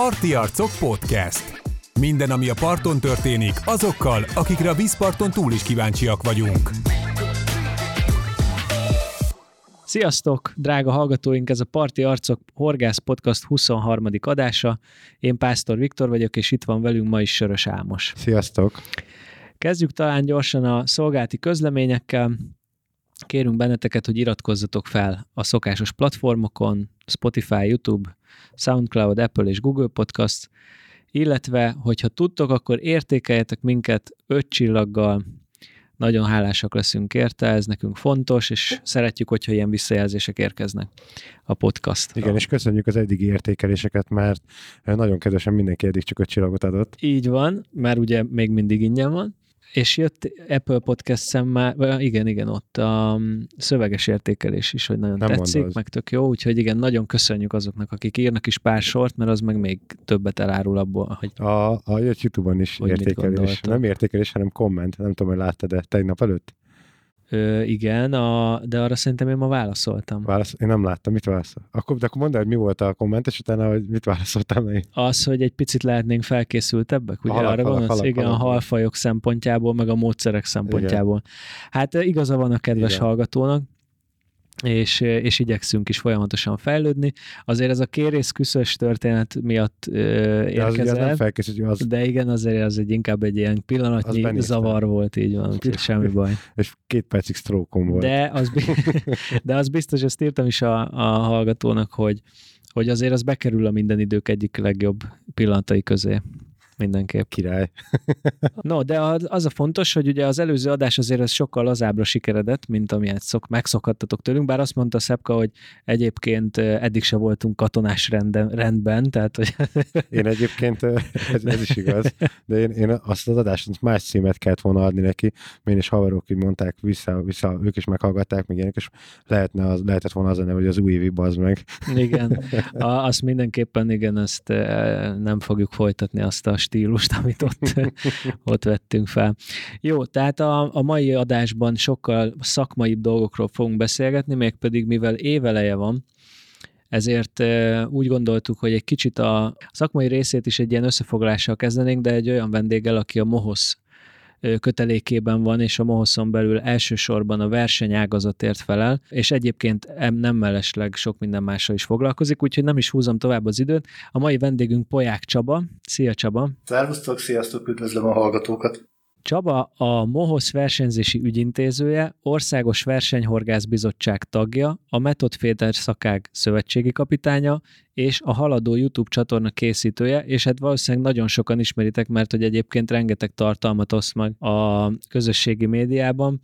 Parti Arcok Podcast. Minden, ami a parton történik, azokkal, akikre a vízparton túl is kíváncsiak vagyunk. Sziasztok, drága hallgatóink! Ez a Parti Arcok Horgász Podcast 23. adása. Én Pásztor Viktor vagyok, és itt van velünk ma is Sörös Ámos. Sziasztok! Kezdjük talán gyorsan a szolgálati közleményekkel. Kérünk benneteket, hogy iratkozzatok fel a szokásos platformokon, Spotify, YouTube, SoundCloud, Apple és Google Podcast, illetve, hogyha tudtok, akkor értékeljetek minket öt csillaggal, nagyon hálásak leszünk érte, ez nekünk fontos, és szeretjük, hogyha ilyen visszajelzések érkeznek a podcastra. Igen, és köszönjük az eddigi értékeléseket, mert nagyon kedvesen mindenki eddig csak öt csillagot adott. Így van, mert ugye még mindig ingyen van. És jött Apple podcast szemmel, igen, igen, ott a szöveges értékelés is, hogy nagyon Nem tetszik, mondod. meg tök jó, úgyhogy igen, nagyon köszönjük azoknak, akik írnak is pár sort, mert az meg még többet elárul abból, hogy A, a YouTube-on is értékelés. Nem értékelés, hanem komment. Nem tudom, hogy láttad, de tegnap előtt ö, igen, a, de arra szerintem én ma válaszoltam. válasz. Én nem láttam, mit válaszol. Akkor, de akkor mondd el, hogy mi volt a komment, és utána, hogy mit válaszoltál meg. Az, hogy egy picit lehetnénk felkészültebbek, ugye A halak, arra halak, gondolsz? halak, Igen, a halak. halfajok szempontjából, meg a módszerek szempontjából. Hát ö, igaza van a kedves Igen. hallgatónak, és, és igyekszünk is folyamatosan fejlődni. Azért ez a kérész küszös történet miatt ö, De az, ugye az érkezett. felkészült, az, De igen, azért az egy inkább egy ilyen pillanatnyi zavar volt, így van, úgyhogy semmi baj. és két percig stroke volt. De az, de az biztos, ezt írtam is a, a hallgatónak, hogy, hogy azért az bekerül a minden idők egyik legjobb pillanatai közé. Mindenképp. Király. No, de az a fontos, hogy ugye az előző adás azért ez sokkal lazábbra sikeredett, mint amilyet szok, megszokhattatok tőlünk, bár azt mondta Szepka, hogy egyébként eh, eddig se voltunk katonás renden, rendben, tehát hogy Én egyébként, ez, ez is igaz, de én, én azt az adást más címet kellett volna adni neki, én és haverok így mondták vissza, vissza, ők is meghallgatták, még ilyenek, és lehetne az, lehetett volna az neve, hogy az új évi bazd meg. igen, a, azt mindenképpen igen, ezt eh, nem fogjuk folytatni azt a stílust, amit ott, ott vettünk fel. Jó, tehát a, a mai adásban sokkal szakmaibb dolgokról fogunk beszélgetni, mégpedig mivel éveleje van, ezért úgy gondoltuk, hogy egy kicsit a szakmai részét is egy ilyen összefoglalással kezdenénk, de egy olyan vendéggel, aki a MOHOSZ kötelékében van, és a Mohoszon belül elsősorban a versenyágazatért felel, és egyébként em- nem mellesleg sok minden mással is foglalkozik, úgyhogy nem is húzom tovább az időt. A mai vendégünk Poják Csaba. Szia Csaba! Szervusztok, sziasztok, üdvözlöm a hallgatókat. Csaba a MOHOSZ versenyzési ügyintézője, Országos Versenyhorgász Bizottság tagja, a Metodféter Szakág szövetségi kapitánya, és a Haladó YouTube csatorna készítője, és hát valószínűleg nagyon sokan ismeritek, mert hogy egyébként rengeteg tartalmat oszt meg a közösségi médiában,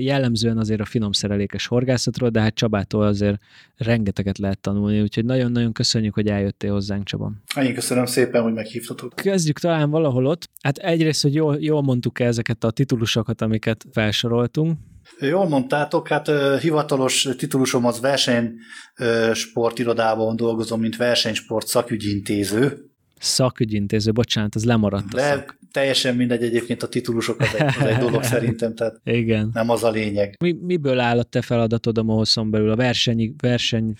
jellemzően azért a finom szerelékes horgászatról, de hát Csabától azért rengeteget lehet tanulni, úgyhogy nagyon-nagyon köszönjük, hogy eljöttél hozzánk, Csaba. Én köszönöm szépen, hogy meghívtatok. Kezdjük talán valahol ott. Hát egyrészt, hogy jól, jól mondtuk ezeket a titulusokat, amiket felsoroltunk. Jól mondtátok, hát hivatalos titulusom az versenysportirodában dolgozom, mint versenysport szakügyintéző, Szakügyintéző, bocsánat, az lemaradt a de szak. teljesen mindegy egyébként a titulusok az egy, az egy dolog szerintem, tehát Igen. nem az a lényeg. Mi, miből áll a te feladatod a Mohoszon belül, a verseny, verseny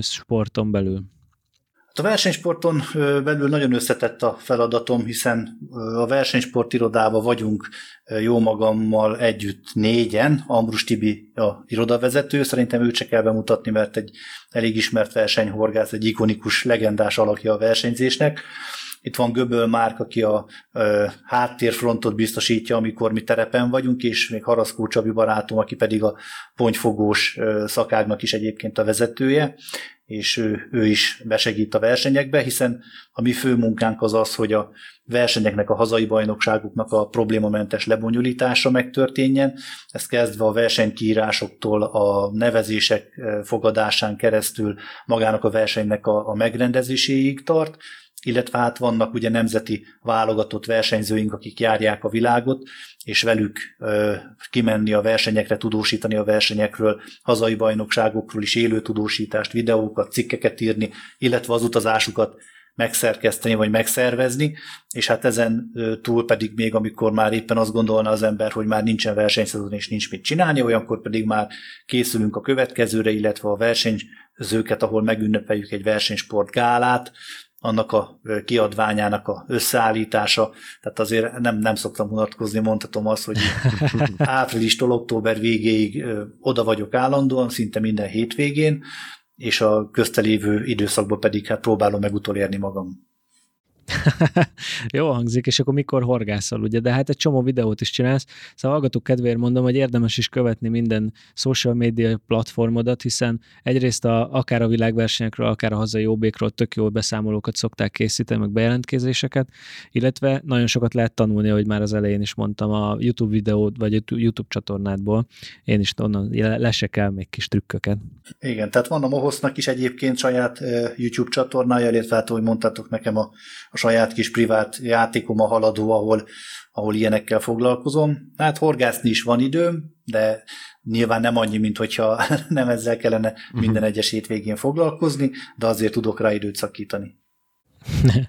sporton belül? A versenysporton belül nagyon összetett a feladatom, hiszen a versenysportirodában vagyunk jó magammal együtt négyen. Ambrus Tibi a irodavezető, szerintem őt se kell bemutatni, mert egy elég ismert versenyhorgász, egy ikonikus, legendás alakja a versenyzésnek. Itt van Göböl Márk, aki a háttérfrontot biztosítja, amikor mi terepen vagyunk, és még Haraszkó Csabi barátom, aki pedig a pontyfogós ö, szakágnak is egyébként a vezetője, és ő, ő is besegít a versenyekbe, hiszen a mi fő munkánk az az, hogy a versenyeknek, a hazai bajnokságuknak a problémamentes lebonyolítása megtörténjen. Ez kezdve a versenykiírásoktól a nevezések ö, fogadásán keresztül magának a versenynek a, a megrendezéséig tart, illetve hát vannak ugye nemzeti válogatott versenyzőink, akik járják a világot, és velük ö, kimenni a versenyekre, tudósítani a versenyekről, hazai bajnokságokról is élő tudósítást, videókat, cikkeket írni, illetve az utazásukat megszerkeszteni vagy megszervezni, és hát ezen túl pedig még, amikor már éppen azt gondolna az ember, hogy már nincsen versenyszezon és nincs mit csinálni, olyankor pedig már készülünk a következőre, illetve a versenyzőket, ahol megünnepeljük egy versenysport gálát, annak a kiadványának a összeállítása, tehát azért nem, nem szoktam unatkozni, mondhatom azt, hogy áprilistól október végéig oda vagyok állandóan, szinte minden hétvégén, és a köztelévő időszakban pedig hát próbálom meg utolérni magam. Jó hangzik, és akkor mikor horgászol, ugye? De hát egy csomó videót is csinálsz, szóval hallgatók kedvéért mondom, hogy érdemes is követni minden social media platformodat, hiszen egyrészt a, akár a világversenyekről, akár a hazai jobbékról tök jó beszámolókat szokták készíteni, meg bejelentkezéseket, illetve nagyon sokat lehet tanulni, hogy már az elején is mondtam, a YouTube videót, vagy a YouTube csatornádból. Én is onnan lesek el még kis trükköket. Igen, tehát van a Mohosznak is egyébként saját YouTube csatornája, illetve hát, ahogy mondtátok nekem a, a saját kis privát játékom a haladó, ahol, ahol ilyenekkel foglalkozom. Hát horgászni is van időm, de nyilván nem annyi, mint hogyha nem ezzel kellene mhm. minden egyes hétvégén foglalkozni, de azért tudok rá időt szakítani.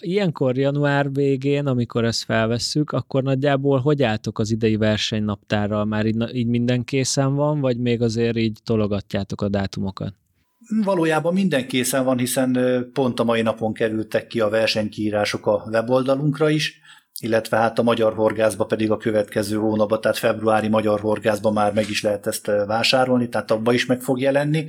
Ilyenkor január végén, amikor ezt felvesszük, akkor nagyjából hogy álltok az idei versenynaptárral? Már így, így minden készen van, vagy még azért így tologatjátok a dátumokat? Valójában minden készen van, hiszen pont a mai napon kerültek ki a versenykiírások a weboldalunkra is, illetve hát a magyar horgászba pedig a következő hónapban, tehát februári magyar horgászba már meg is lehet ezt vásárolni, tehát abba is meg fog jelenni,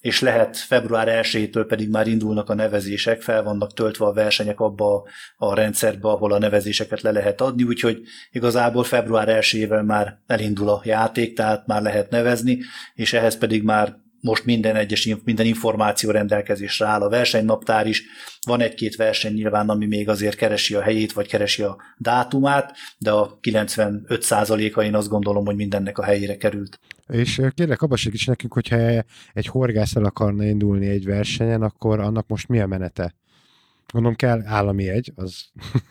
és lehet február 1-től pedig már indulnak a nevezések, fel vannak töltve a versenyek abba a rendszerbe, ahol a nevezéseket le lehet adni, úgyhogy igazából február 1-ével már elindul a játék, tehát már lehet nevezni, és ehhez pedig már most minden egyes minden információ rendelkezésre áll a versenynaptár is. Van egy-két verseny nyilván, ami még azért keresi a helyét, vagy keresi a dátumát, de a 95%-a én azt gondolom, hogy mindennek a helyére került. És kérlek, abba segíts nekünk, hogyha egy horgász el akarna indulni egy versenyen, akkor annak most mi a menete? Gondolom kell állami jegy, az...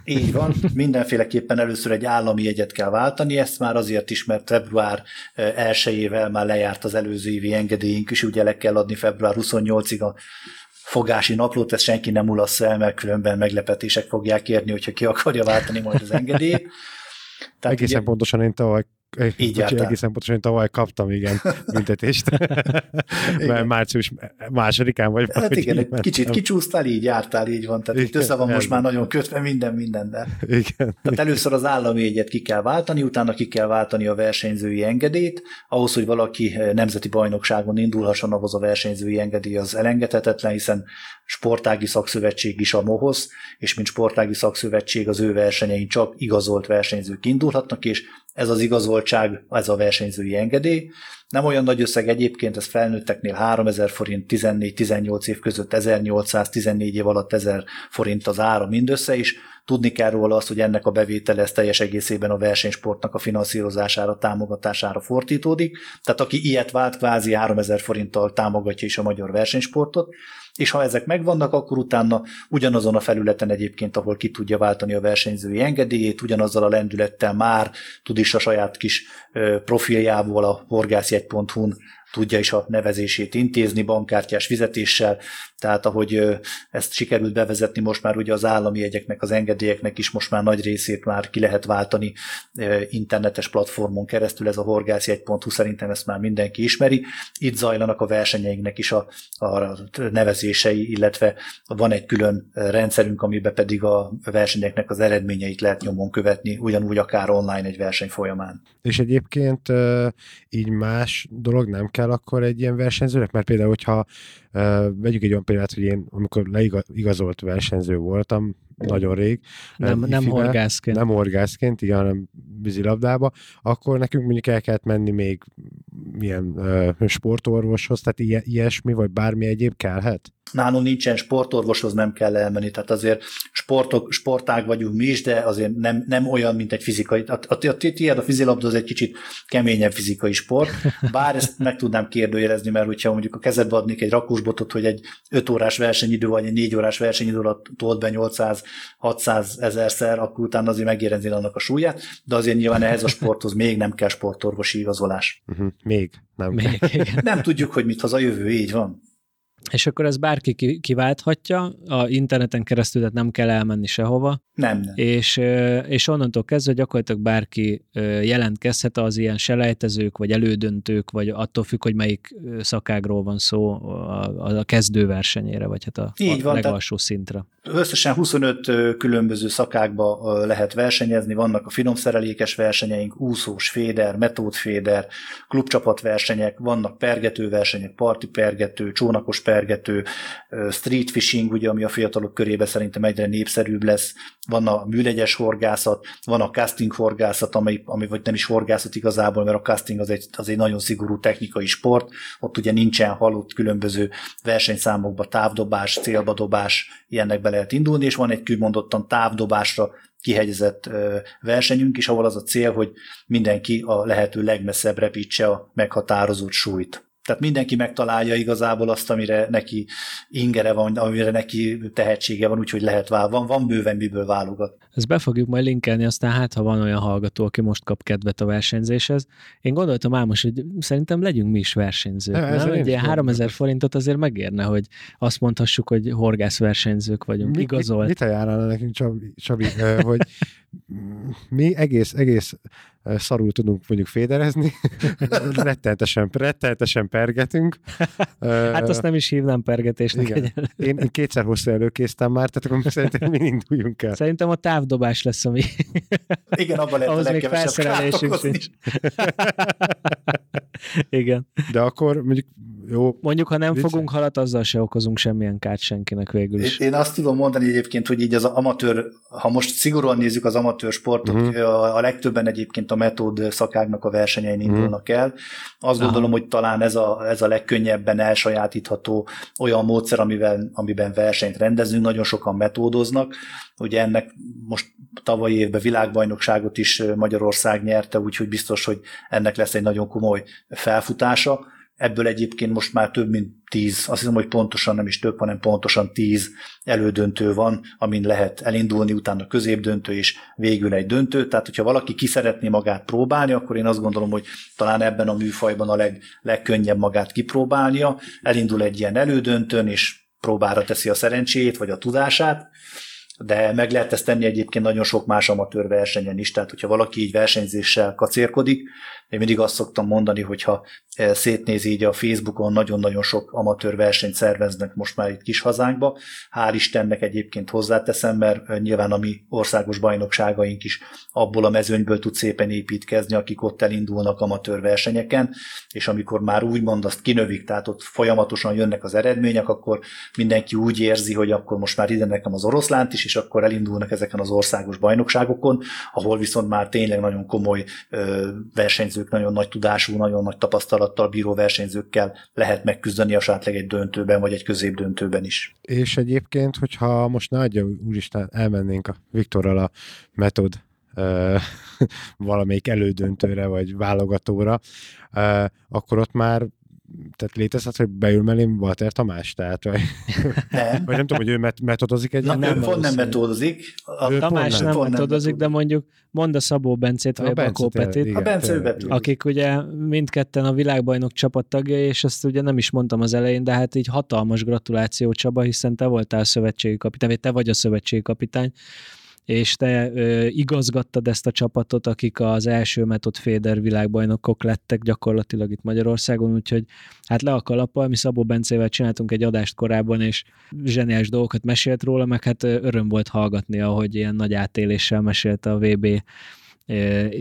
Így van, mindenféleképpen először egy állami jegyet kell váltani, ezt már azért is, mert február 1-ével már lejárt az előző évi engedélyünk, és ugye le kell adni február 28-ig a fogási naplót, ezt senki nem ulasz el, mert különben meglepetések fogják érni, hogyha ki akarja váltani majd az engedélyt. Tehát Egészen ugye, pontosan én tavaly így Bocsi, egészen pontosan, tavaly kaptam, igen, büntetést. Mert március másodikán vagy. Hát igen, egy kicsit kicsúsztál, így jártál, így van. Tehát igen, itt össze van most már nagyon kötve minden mindennel. Igen. Tehát először az állami egyet ki kell váltani, utána ki kell váltani a versenyzői engedélyt. Ahhoz, hogy valaki nemzeti bajnokságon indulhasson, ahhoz a versenyzői engedély az elengedhetetlen, hiszen sportági szakszövetség is a MOHOS, és mint sportági szakszövetség az ő versenyein csak igazolt versenyzők indulhatnak, és ez az igazoltság, ez a versenyzői engedély. Nem olyan nagy összeg egyébként, ez felnőtteknél 3000 forint, 14-18 év között 1814 év alatt 1000 forint az ára mindössze is. Tudni kell róla azt, hogy ennek a bevétele ez teljes egészében a versenysportnak a finanszírozására, támogatására fordítódik. Tehát aki ilyet vált, kvázi 3000 forinttal támogatja is a magyar versenysportot és ha ezek megvannak, akkor utána ugyanazon a felületen egyébként, ahol ki tudja váltani a versenyzői engedélyét, ugyanazzal a lendülettel már tud is a saját kis profiljából a horgászjegy.hu-n tudja is a nevezését intézni bankkártyás fizetéssel, tehát ahogy ezt sikerült bevezetni most már ugye az állami jegyeknek, az engedélyeknek is most már nagy részét már ki lehet váltani internetes platformon keresztül, ez a horgászjegy.hu szerintem ezt már mindenki ismeri. Itt zajlanak a versenyeinknek is a, a nevezései, illetve van egy külön rendszerünk, amiben pedig a versenyeknek az eredményeit lehet nyomon követni, ugyanúgy akár online egy verseny folyamán. És egyébként így más dolog nem kell akkor egy ilyen versenyzőnek, mert például, hogyha vegyük egy olyan példát, hogy én amikor leigazolt versenyző voltam, nagyon rég. Nem, nem horgászként. Nem horgászként, igen, hanem vízilabdába, akkor nekünk mondjuk el kellett menni még milyen uh, sportorvoshoz, tehát ilyesmi, vagy bármi egyéb kellhet? Nálunk nincsen sportorvoshoz nem kell elmenni, tehát azért sportok, sportág vagyunk mi is, de azért nem, nem olyan, mint egy fizikai. A, a, a, tiéd a vízilabda az egy kicsit keményebb fizikai sport, bár ezt meg tudnám kérdőjelezni, mert hogyha mondjuk a kezedbe adnék egy rakósbotot, hogy egy 5 órás versenyidő, vagy egy 4 órás versenyidő alatt tolt be 800 600 ezerszer, akkor utána azért megérezni annak a súlyát, de azért nyilván ehhez a sporthoz még nem kell sportorvosi igazolás. Uh-huh. Még, nem. Még, nem tudjuk, hogy mit hoz a jövő, így van. És akkor ez bárki kiválthatja, a interneten keresztül, tehát nem kell elmenni sehova. Nem, nem. És, és onnantól kezdve gyakorlatilag bárki jelentkezhet az ilyen selejtezők, vagy elődöntők, vagy attól függ, hogy melyik szakágról van szó a, a kezdőversenyére, vagy hát a, Így a van, legalsó szintre. Összesen 25 különböző szakákba lehet versenyezni, vannak a finomszerelékes versenyeink, úszós féder, metódféder, klubcsapatversenyek, vannak pergető versenyek, parti pergető, csónakos pergető, street fishing, ugye, ami a fiatalok körébe szerintem egyre népszerűbb lesz, van a műlegyes horgászat, van a casting horgászat, ami, ami vagy nem is horgászat igazából, mert a casting az egy, az egy nagyon szigorú technikai sport, ott ugye nincsen halott különböző versenyszámokba távdobás, célbadobás, ilyennek be lehet indulni, és van egy kimondottan távdobásra kihegyezett versenyünk is, ahol az a cél, hogy mindenki a lehető legmesszebb repítse a meghatározott súlyt. Tehát mindenki megtalálja igazából azt, amire neki ingere van, amire neki tehetsége van, úgyhogy lehet vál, van, van bőven miből válogat. Ezt be fogjuk majd linkelni, aztán hát, ha van olyan hallgató, aki most kap kedvet a versenyzéshez. Én gondoltam Ámos, hogy szerintem legyünk mi is versenyzők. Ne, nem? Egy ilyen 3000 forintot azért megérne, hogy azt mondhassuk, hogy horgászversenyzők vagyunk, mi, igazolt. Mit, mit ajánlana nekünk, Csabi, Csabi hogy mi egész, egész szarul tudunk mondjuk féderezni, rettenetesen, rettenetesen pergetünk. hát azt nem is hívnám pergetésnek. Igen. Én, én kétszer hosszú előkésztem már, tehát akkor szerintem mi induljunk el. Szerintem a távdobás lesz, ami... Igen, abban lehet Ahhoz a még felszerelésünk sincs. Igen. De akkor mondjuk jó. Mondjuk, ha nem fogunk halat, azzal se okozunk semmilyen kárt senkinek végül is. Én azt tudom mondani egyébként, hogy így az amatőr, ha most szigorúan nézzük az amatőr sportot, uh-huh. a, a legtöbben egyébként a metód szakágnak a versenyein uh-huh. indulnak el. Azt Aha. gondolom, hogy talán ez a, ez a legkönnyebben elsajátítható olyan módszer, amivel, amiben versenyt rendezünk, nagyon sokan metódoznak. Ugye ennek most tavalyi évben világbajnokságot is Magyarország nyerte, úgyhogy biztos, hogy ennek lesz egy nagyon komoly felfutása Ebből egyébként most már több mint tíz, azt hiszem, hogy pontosan nem is több, hanem pontosan tíz elődöntő van, amin lehet elindulni, utána középdöntő és végül egy döntő. Tehát, hogyha valaki ki szeretné magát próbálni, akkor én azt gondolom, hogy talán ebben a műfajban a leg, legkönnyebb magát kipróbálnia. Elindul egy ilyen elődöntőn, és próbára teszi a szerencséjét, vagy a tudását, de meg lehet ezt tenni egyébként nagyon sok más amatőr versenyen is, tehát hogyha valaki így versenyzéssel kacérkodik, én mindig azt szoktam mondani, hogyha eh, szétnézi így a Facebookon, nagyon-nagyon sok amatőr versenyt szerveznek most már itt kis hazánkba. Hál' Istennek egyébként hozzáteszem, mert eh, nyilván a mi országos bajnokságaink is abból a mezőnyből tud szépen építkezni, akik ott elindulnak amatőr versenyeken, és amikor már úgymond azt kinövik, tehát ott folyamatosan jönnek az eredmények, akkor mindenki úgy érzi, hogy akkor most már ide nekem az oroszlánt is, és akkor elindulnak ezeken az országos bajnokságokon, ahol viszont már tényleg nagyon komoly versenyző versenyzők, nagyon nagy tudású, nagyon nagy tapasztalattal bíró versenyzőkkel lehet megküzdeni a sátleg egy döntőben, vagy egy középdöntőben is. És egyébként, hogyha most ne adja, úristen, elmennénk a Viktorral a metod valamelyik elődöntőre, vagy válogatóra, akkor ott már tehát létezhet, hogy beül mellém Walter Tamás, tehát, vagy nem, vagy nem tudom, hogy ő met- metodozik egy. Na, nem, ő pont nem metodozik. A Tamás nem, nem metodozik, de mondjuk mond a Szabó Bencét, vagy a Bakó Petit, a Bence ő akik ugye mindketten a világbajnok csapattagjai, és ezt ugye nem is mondtam az elején, de hát így hatalmas gratuláció Csaba, hiszen te voltál szövetségi kapitány, vagy te vagy a szövetségi kapitány, és te ö, igazgattad ezt a csapatot, akik az első metod Féder világbajnokok lettek gyakorlatilag itt Magyarországon, úgyhogy hát le a kalappal, mi Szabó Bencével csináltunk egy adást korábban, és zseniás dolgokat mesélt róla, meg hát öröm volt hallgatni, ahogy ilyen nagy átéléssel mesélte a VB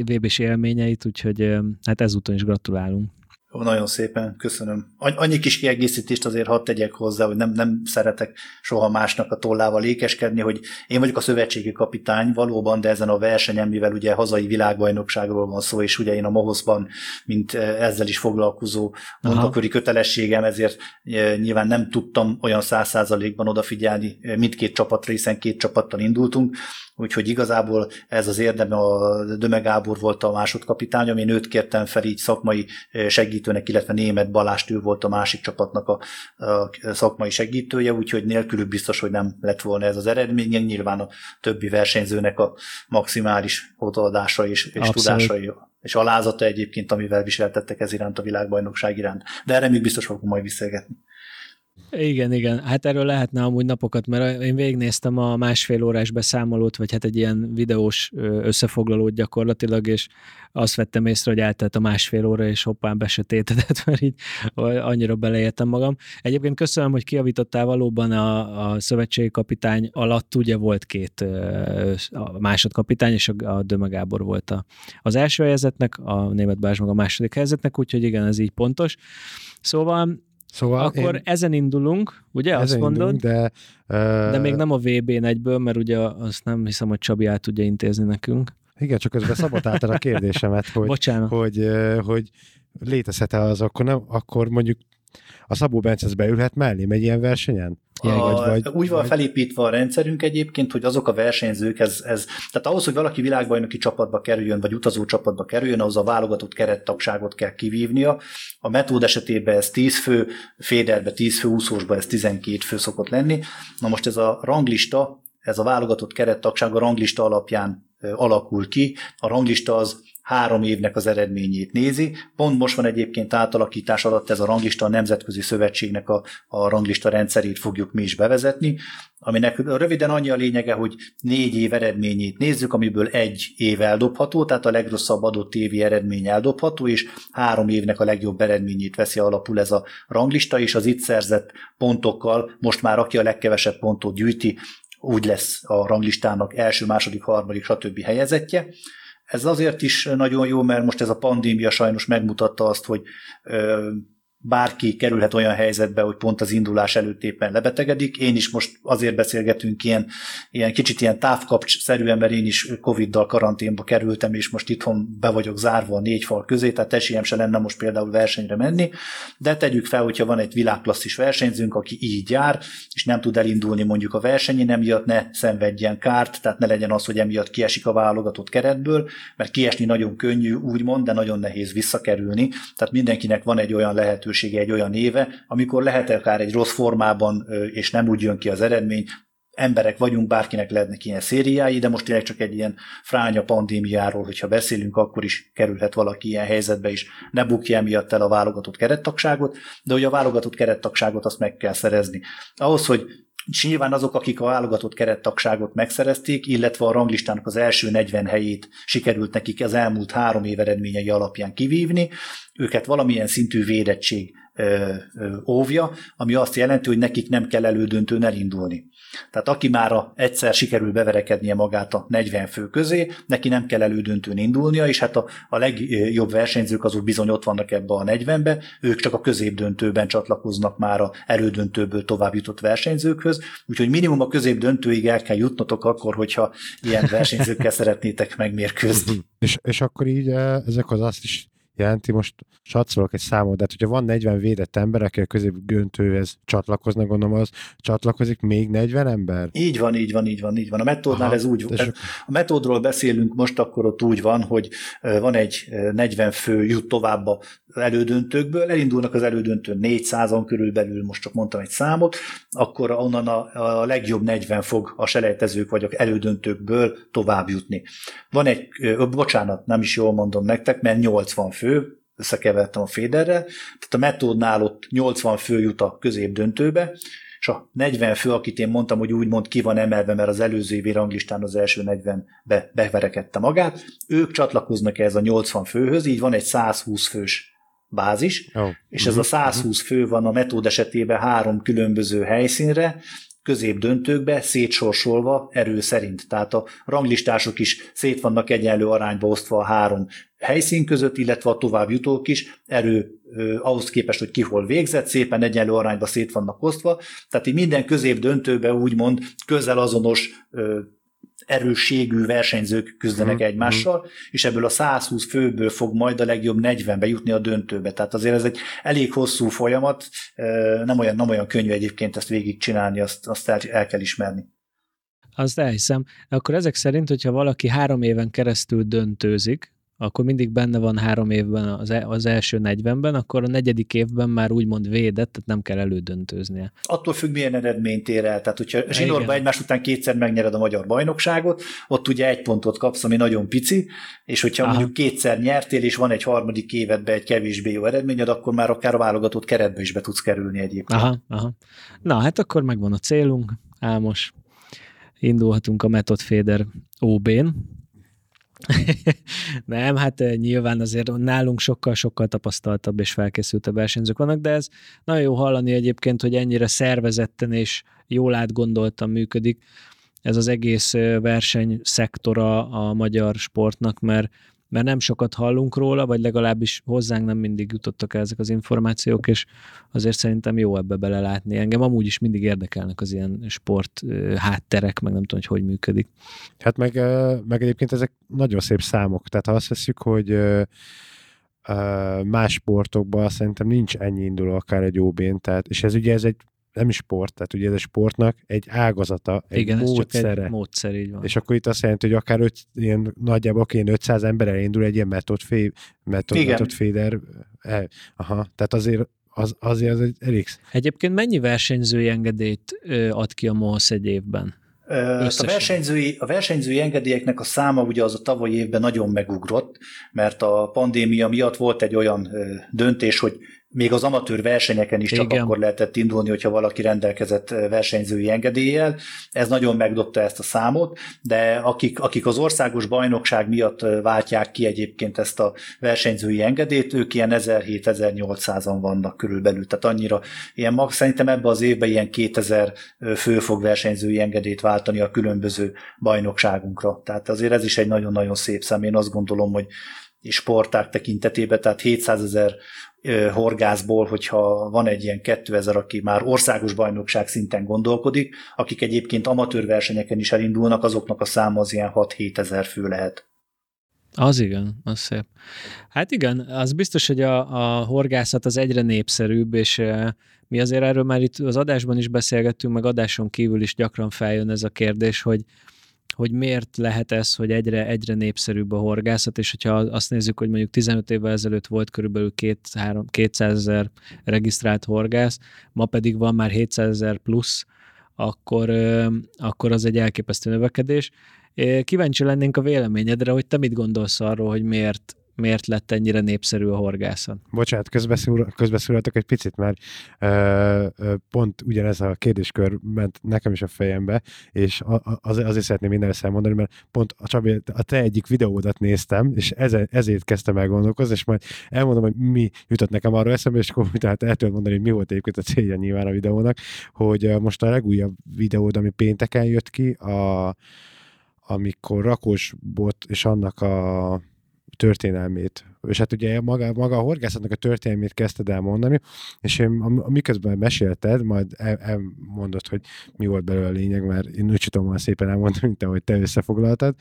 VB-s élményeit, úgyhogy hát ezúton is gratulálunk. Jó, nagyon szépen, köszönöm. Annyi kis kiegészítést azért hadd tegyek hozzá, hogy nem, nem szeretek soha másnak a tollával lékeskedni, hogy én vagyok a szövetségi kapitány valóban, de ezen a versenyen, mivel ugye hazai világbajnokságról van szó, és ugye én a Mohoszban, mint eh, ezzel is foglalkozó munkaköri kötelességem, ezért eh, nyilván nem tudtam olyan száz százalékban odafigyelni eh, mindkét csapatra, hiszen két csapattal indultunk, úgyhogy igazából ez az érdeme, a Döme Gábor volt a másodkapitány, én őt kértem fel így szakmai segítőnek, illetve német Balást ő volt a másik csapatnak a, a szakmai segítője, úgyhogy nélkülük biztos, hogy nem lett volna ez az eredmény. Nyilván a többi versenyzőnek a maximális odaadása és, és tudásai és alázata egyébként, amivel viseltettek ez iránt a világbajnokság iránt. De erre még biztos fogunk majd visszagetni. Igen, igen. Hát erről lehetne amúgy napokat, mert én végignéztem a másfél órás beszámolót, vagy hát egy ilyen videós összefoglalót gyakorlatilag, és azt vettem észre, hogy eltelt a másfél óra, és hoppán besötétedett, mert így annyira beleértem magam. Egyébként köszönöm, hogy kiavítottál valóban a, a szövetségi kapitány alatt, ugye volt két a másodkapitány, és a, a Döme Gábor volt a, az első helyzetnek, a német Bázs meg a második helyzetnek, úgyhogy igen, ez így pontos. Szóval Szóval Akkor én... ezen indulunk, ugye? Ezen azt mondod? Indulunk, de, uh... de még nem a VB-n egyből, mert ugye azt nem hiszem, hogy Csabi át tudja intézni nekünk. Igen, csak közben szabotáltad a kérdésemet, hogy, Bocsánat. hogy, hogy létezhet-e az, akkor, nem, akkor mondjuk a Szabó Bence beülhet mellé egy ilyen versenyen? A, vagy, úgy van vagy... felépítve a rendszerünk egyébként, hogy azok a versenyzők, ez, ez, tehát ahhoz, hogy valaki világbajnoki csapatba kerüljön, vagy utazó csapatba kerüljön, ahhoz a válogatott kerettagságot kell kivívnia. A metód esetében ez 10 fő, Féderbe 10 fő, úszósba ez 12 fő szokott lenni. Na most ez a ranglista, ez a válogatott kerettagság a ranglista alapján alakul ki. A ranglista az három évnek az eredményét nézi. Pont most van egyébként átalakítás alatt ez a ranglista, a Nemzetközi Szövetségnek a, a ranglista rendszerét fogjuk mi is bevezetni, aminek röviden annyi a lényege, hogy négy év eredményét nézzük, amiből egy év eldobható, tehát a legrosszabb adott évi eredmény eldobható, és három évnek a legjobb eredményét veszi alapul ez a ranglista, és az itt szerzett pontokkal most már aki a legkevesebb pontot gyűjti, úgy lesz a ranglistának első, második, harmadik, stb. helyezettje. Ez azért is nagyon jó, mert most ez a pandémia sajnos megmutatta azt, hogy bárki kerülhet olyan helyzetbe, hogy pont az indulás előtt éppen lebetegedik. Én is most azért beszélgetünk ilyen, ilyen kicsit ilyen távkapcs-szerűen, mert én is Covid-dal karanténba kerültem, és most itthon be vagyok zárva a négy fal közé, tehát esélyem se lenne most például versenyre menni, de tegyük fel, hogyha van egy világklasszis versenyzőnk, aki így jár, és nem tud elindulni mondjuk a versenyén, emiatt ne szenvedjen kárt, tehát ne legyen az, hogy emiatt kiesik a válogatott keretből, mert kiesni nagyon könnyű, úgymond, de nagyon nehéz visszakerülni, tehát mindenkinek van egy olyan lehetőség, lehetősége egy olyan éve, amikor lehet akár egy rossz formában, és nem úgy jön ki az eredmény, emberek vagyunk, bárkinek lehetnek ilyen szériái, de most tényleg csak egy ilyen fránya pandémiáról, hogyha beszélünk, akkor is kerülhet valaki ilyen helyzetbe is, ne bukja emiatt el a válogatott kerettagságot, de hogy a válogatott kerettagságot azt meg kell szerezni. Ahhoz, hogy és nyilván azok, akik a válogatott kerettagságot megszerezték, illetve a ranglistának az első 40 helyét sikerült nekik az elmúlt három év eredményei alapján kivívni, őket valamilyen szintű védettség óvja, ami azt jelenti, hogy nekik nem kell elődöntőn elindulni. Tehát aki már egyszer sikerül beverekednie magát a 40 fő közé, neki nem kell elődöntőn indulnia, és hát a, a legjobb versenyzők azok bizony ott vannak ebbe a 40-be, ők csak a középdöntőben csatlakoznak már a erődöntőből tovább jutott versenyzőkhöz, úgyhogy minimum a középdöntőig el kell jutnotok akkor, hogyha ilyen versenyzőkkel szeretnétek megmérkőzni. És, és akkor így eh, ezek az azt is jelenti, most satszolok egy számot, de hát, hogyha van 40 védett ember, aki a középgöntőhez csatlakoznak, gondolom, az csatlakozik még 40 ember? Így van, így van, így van, így van. A metódnál Aha, ez úgy van. A metódról beszélünk most, akkor ott úgy van, hogy van egy 40 fő jut tovább a elődöntőkből, elindulnak az elődöntőn 400-an körülbelül, most csak mondtam egy számot, akkor onnan a, a legjobb 40 fog a selejtezők vagy a elődöntőkből tovább jutni. Van egy, bocsánat, nem is jól mondom nektek, mert 80 fő, összekevertem a Féderrel, tehát a metódnál ott 80 fő jut a középdöntőbe, és a 40 fő, akit én mondtam, hogy úgymond ki van emelve, mert az előző évi ranglistán az első 40-be beverekedte magát, ők csatlakoznak ez a 80 főhöz, így van egy 120 fős bázis, oh. és ez a 120 fő van a metód esetében három különböző helyszínre, középdöntőkbe szétsorsolva erő szerint. Tehát a ranglistások is szét vannak egyenlő arányba osztva a három helyszín között, illetve a tovább jutók is erő ahhoz képest, hogy ki hol végzett, szépen egyenlő arányba szét vannak osztva. Tehát így minden középdöntőbe úgymond közel azonos erősségű versenyzők küzdenek mm-hmm. egymással, és ebből a 120 főből fog majd a legjobb 40-be jutni a döntőbe. Tehát azért ez egy elég hosszú folyamat, nem olyan, nem olyan könnyű egyébként ezt végigcsinálni, azt, azt el, el kell ismerni. Azt elhiszem. Akkor ezek szerint, hogyha valaki három éven keresztül döntőzik, akkor mindig benne van három évben az, e, az első 40-ben, akkor a negyedik évben már úgymond védett, tehát nem kell elődöntőznie. Attól függ, milyen eredményt ér el. Tehát, hogyha zsinórban egymás után kétszer megnyered a magyar bajnokságot, ott ugye egy pontot kapsz, ami nagyon pici, és hogyha Aha. mondjuk kétszer nyertél, és van egy harmadik évedben egy kevésbé jó eredményed, akkor már akár a válogatott keretbe is be tudsz kerülni egyébként. Aha, aha. Na, hát akkor megvan a célunk, Álmos. Indulhatunk a Method Fader OB-n, nem, hát nyilván azért nálunk sokkal-sokkal tapasztaltabb és felkészültebb versenyzők vannak, de ez nagyon jó hallani egyébként, hogy ennyire szervezetten és jól átgondoltan működik ez az egész versenyszektora a magyar sportnak, mert mert nem sokat hallunk róla, vagy legalábbis hozzánk nem mindig jutottak el ezek az információk, és azért szerintem jó ebbe belelátni. Engem amúgy is mindig érdekelnek az ilyen sport hátterek, meg nem tudom, hogy hogy működik. Hát meg, meg egyébként ezek nagyon szép számok, tehát ha azt veszük, hogy más sportokban szerintem nincs ennyi induló akár egy ob tehát, és ez ugye ez egy nem is sport, tehát ugye ez a sportnak egy ágazata, egy Igen, módszere. Ez csak egy módszer, így van. És akkor itt azt jelenti, hogy akár öt, ilyen, nagyjából ilyen 500 ember elindul egy ilyen metod, fé, metod, metod féder. E, aha, tehát azért az, azért az egy elég. Egyébként mennyi versenyzői engedélyt ö, ad ki a MOLSZ egy évben? A versenyzői, a versenyzői engedélyeknek a száma ugye az a tavalyi évben nagyon megugrott, mert a pandémia miatt volt egy olyan döntés, hogy még az amatőr versenyeken is csak Igen. akkor lehetett indulni, hogyha valaki rendelkezett versenyzői engedéllyel. Ez nagyon megdobta ezt a számot, de akik, akik az országos bajnokság miatt váltják ki egyébként ezt a versenyzői engedélyt, ők ilyen 1700-1800-an vannak körülbelül. Tehát annyira, ilyen max, szerintem ebbe az évben ilyen 2000 fő fog versenyzői engedélyt váltani a különböző bajnokságunkra. Tehát azért ez is egy nagyon-nagyon szép szám. Én azt gondolom, hogy sporták tekintetében, tehát 700 ezer horgászból, hogyha van egy ilyen 2000, aki már országos bajnokság szinten gondolkodik, akik egyébként amatőr versenyeken is elindulnak, azoknak a száma az ilyen 6-7 ezer fő lehet. Az igen, az szép. Hát igen, az biztos, hogy a, a horgászat az egyre népszerűbb, és mi azért erről már itt az adásban is beszélgettünk, meg adáson kívül is gyakran feljön ez a kérdés, hogy hogy miért lehet ez, hogy egyre, egyre népszerűbb a horgászat, és hogyha azt nézzük, hogy mondjuk 15 évvel ezelőtt volt körülbelül 200 ezer regisztrált horgász, ma pedig van már 700 ezer plusz, akkor, akkor az egy elképesztő növekedés. Kíváncsi lennénk a véleményedre, hogy te mit gondolsz arról, hogy miért, miért lett ennyire népszerű a horgászat. Bocsánat, közbeszúrhatok egy picit, mert ö, ö, pont ugyanez a kérdéskör ment nekem is a fejembe, és az, azért szeretném minden ezt elmondani, mert pont a Csabi, a te egyik videódat néztem, és eze, ezért kezdtem el gondolkozni, és majd elmondom, hogy mi jutott nekem arra eszembe, és akkor tehát el tudod mondani, hogy mi volt egyébként a célja nyilván a videónak, hogy most a legújabb videód, ami pénteken jött ki, a, amikor Rakos bot és annak a történelmét. És hát ugye maga, maga a horgászatnak a történelmét kezdted el mondani, és én miközben mesélted, majd el, elmondod, hogy mi volt belőle a lényeg, mert én úgy tudom szépen elmondani, mint ahogy te összefoglaltad,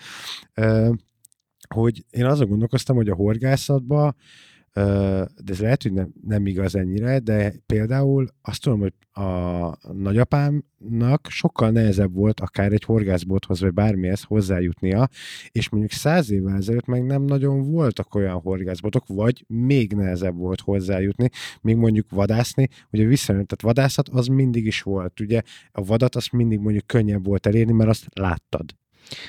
hogy én azon gondolkoztam, hogy a horgászatban de ez lehet, hogy nem, nem igaz ennyire, de például azt tudom, hogy a nagyapámnak sokkal nehezebb volt akár egy horgászbothoz, vagy bármihez hozzájutnia, és mondjuk száz évvel ezelőtt meg nem nagyon voltak olyan horgászbotok, vagy még nehezebb volt hozzájutni, még mondjuk vadászni, ugye viszonylag, tehát vadászat az mindig is volt, ugye a vadat az mindig mondjuk könnyebb volt elérni, mert azt láttad.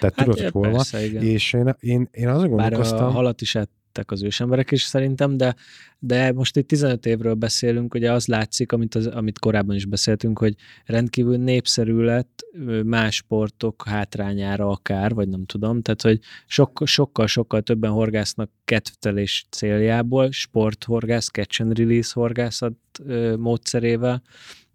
Tehát hát tudod, hogy hol van. És én, én, én azon gondolkoztam... Bár a halat is lettek az ősemberek is szerintem, de, de most itt 15 évről beszélünk, ugye az látszik, amit, az, amit korábban is beszéltünk, hogy rendkívül népszerű lett más sportok hátrányára akár, vagy nem tudom, tehát hogy sok, sokkal, sokkal többen horgásznak kettelés céljából, sporthorgász, catch and release horgászat módszerével,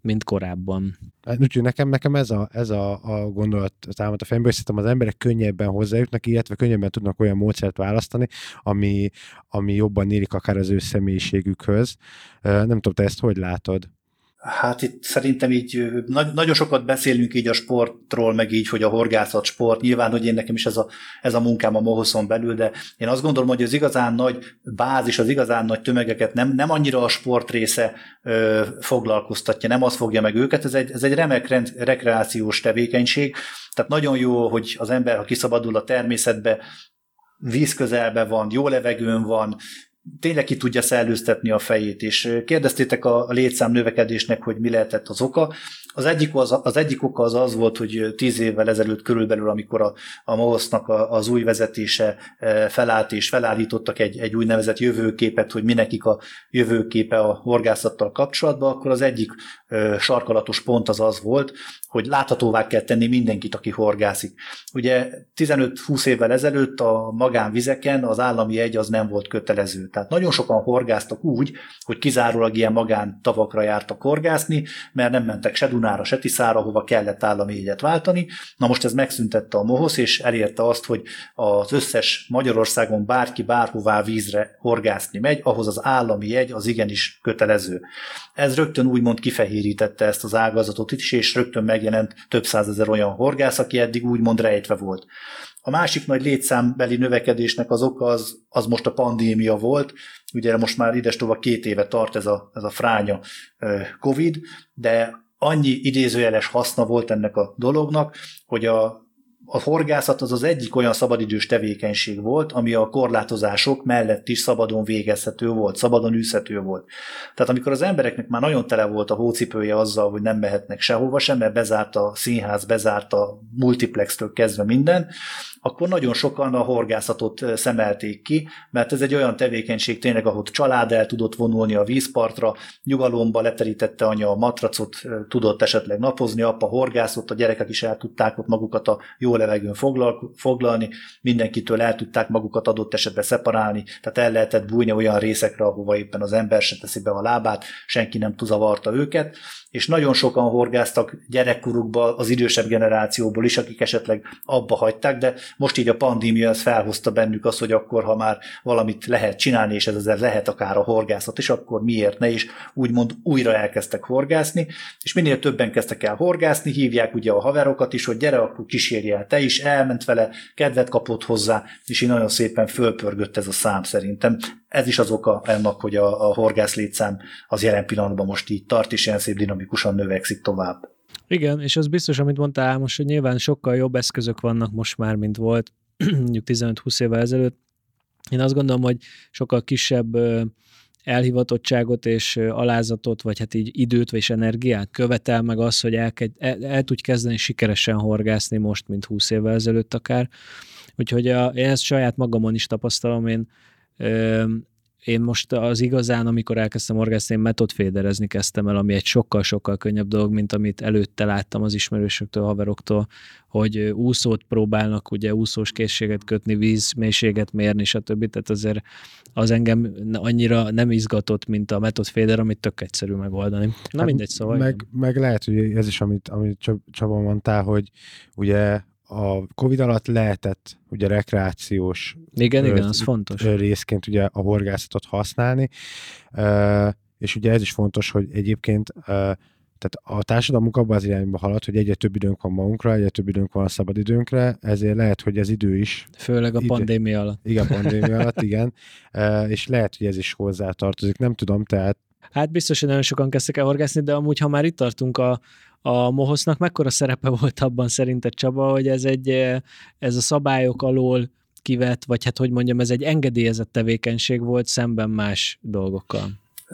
mint korábban. Hát, úgyhogy nekem, nekem ez a, ez a, a gondolat támad a fejembe, és az emberek könnyebben hozzájutnak, illetve könnyebben tudnak olyan módszert választani, ami, ami jobban érik akár az ő személyiségükhöz. Nem tudom, te ezt hogy látod? Hát itt szerintem így nagy, nagyon sokat beszélünk így a sportról, meg így, hogy a horgászat sport. Nyilván, hogy én nekem is ez a, ez a munkám a Mohoszon belül, de én azt gondolom, hogy az igazán nagy bázis, az igazán nagy tömegeket nem, nem annyira a sport része ö, foglalkoztatja, nem az fogja meg őket, ez egy, ez egy remek rend, rekreációs tevékenység. Tehát nagyon jó, hogy az ember, ha kiszabadul a természetbe, víz közelben van, jó levegőn van, tényleg ki tudja szellőztetni a fejét, és kérdeztétek a, létszám növekedésnek, hogy mi lehetett az oka. Az egyik, az, az egyik oka az az volt, hogy tíz évvel ezelőtt körülbelül, amikor a, a MOHOSZ-nak az új vezetése felállt és felállítottak egy, egy úgynevezett jövőképet, hogy minekik a jövőképe a horgászattal kapcsolatban, akkor az egyik sarkalatos pont az az volt, hogy láthatóvá kell tenni mindenkit, aki horgászik. Ugye 15-20 évvel ezelőtt a magánvizeken az állami egy az nem volt kötelező. Tehát nagyon sokan horgáztak úgy, hogy kizárólag ilyen magán tavakra jártak horgászni, mert nem mentek se Dunára, se Tiszára, hova kellett állami jegyet váltani. Na most ez megszüntette a MOHOSZ, és elérte azt, hogy az összes Magyarországon bárki bárhová vízre horgászni megy, ahhoz az állami jegy az igenis kötelező. Ez rögtön úgymond kifehérítette ezt az ágazatot is, és rögtön megjelent több százezer olyan horgász, aki eddig úgymond rejtve volt. A másik nagy létszámbeli növekedésnek az oka az, az most a pandémia volt. Ugye most már idestova két éve tart ez a, ez a fránya COVID, de annyi idézőjeles haszna volt ennek a dolognak, hogy a a horgászat az az egyik olyan szabadidős tevékenység volt, ami a korlátozások mellett is szabadon végezhető volt, szabadon űzhető volt. Tehát amikor az embereknek már nagyon tele volt a hócipője azzal, hogy nem mehetnek sehova sem, mert bezárt a színház, bezárt a multiplextől kezdve minden, akkor nagyon sokan a horgászatot szemelték ki, mert ez egy olyan tevékenység tényleg, ahol család el tudott vonulni a vízpartra, nyugalomba leterítette anya a matracot, tudott esetleg napozni, apa horgászott, a gyerekek is el tudták ott magukat a jó levegőn foglal, foglalni, mindenkitől el tudták magukat adott esetben szeparálni, tehát el lehetett bújni olyan részekre, ahova éppen az ember se teszi be a lábát, senki nem zavarta őket, és nagyon sokan horgáztak gyerekkorukba az idősebb generációból is, akik esetleg abba hagyták, de most így a pandémia az felhozta bennük azt, hogy akkor, ha már valamit lehet csinálni, és ez azért lehet akár a horgászat is, akkor miért ne, és úgymond újra elkezdtek horgászni, és minél többen kezdtek el horgászni, hívják ugye a haverokat is, hogy gyere, akkor kísérj el te is, elment vele, kedvet kapott hozzá, és így nagyon szépen fölpörgött ez a szám szerintem. Ez is az oka ennek, hogy a, a horgász létszám az jelen pillanatban most így tart, és ilyen szép dinamikusan növekszik tovább. Igen, és az biztos, amit mondtál most, hogy nyilván sokkal jobb eszközök vannak most már, mint volt mondjuk 15-20 évvel ezelőtt. Én azt gondolom, hogy sokkal kisebb elhivatottságot és alázatot, vagy hát így időt vagy energiát követel meg az, hogy el, el, el tudj kezdeni sikeresen horgászni most, mint 20 évvel ezelőtt akár. Úgyhogy a, én ezt saját magamon is tapasztalom, én én most az igazán, amikor elkezdtem orgászni, én metodféderezni kezdtem el, ami egy sokkal-sokkal könnyebb dolog, mint amit előtte láttam az ismerősöktől, haveroktól, hogy úszót próbálnak, ugye úszós készséget kötni, vízmélységet mérni, stb. Tehát azért az engem annyira nem izgatott, mint a metodféder, amit tök egyszerű megoldani. Na hát mindegy, szóval. Meg, meg lehet, hogy ez is, amit, amit Csaba mondtál, hogy ugye a Covid alatt lehetett ugye rekreációs igen, ö, igen, az fontos. részként ugye a horgászatot használni, és ugye ez is fontos, hogy egyébként tehát a társadalmunk abban az irányba halad, hogy egyre több időnk van magunkra, egyre több időnk van a szabadidőnkre, ezért lehet, hogy ez idő is. Főleg a pandémia alatt. Igen, pandémia alatt, igen. És lehet, hogy ez is hozzá tartozik, nem tudom, tehát Hát biztos, hogy nagyon sokan kezdtek el horgászni, de amúgy, ha már itt tartunk a, a Mohosznak, mekkora szerepe volt abban szerinted Csaba, hogy ez, egy, ez a szabályok alól kivett, vagy hát hogy mondjam, ez egy engedélyezett tevékenység volt szemben más dolgokkal?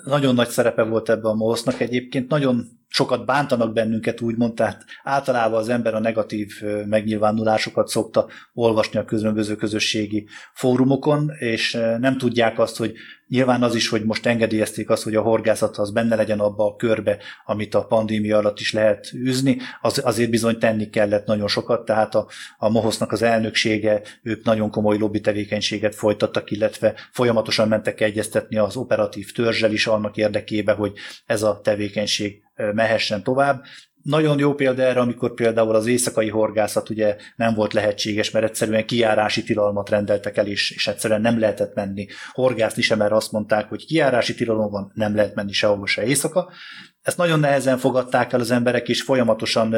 Nagyon nagy szerepe volt ebben a Mohosznak egyébként, nagyon sokat bántanak bennünket, úgymond, tehát általában az ember a negatív megnyilvánulásokat szokta olvasni a különböző közösségi fórumokon, és nem tudják azt, hogy nyilván az is, hogy most engedélyezték azt, hogy a horgászat az benne legyen abba a körbe, amit a pandémia alatt is lehet űzni, az, azért bizony tenni kellett nagyon sokat, tehát a, a Mohosznak az elnöksége, ők nagyon komoly lobby tevékenységet folytattak, illetve folyamatosan mentek egyeztetni az operatív törzsel is annak érdekében, hogy ez a tevékenység mehessen tovább. Nagyon jó példa erre, amikor például az éjszakai horgászat ugye nem volt lehetséges, mert egyszerűen kiárási tilalmat rendeltek el, és, és egyszerűen nem lehetett menni horgászni sem, mert azt mondták, hogy kiárási tilalom van, nem lehet menni sehova se éjszaka. Ezt nagyon nehezen fogadták el az emberek, és folyamatosan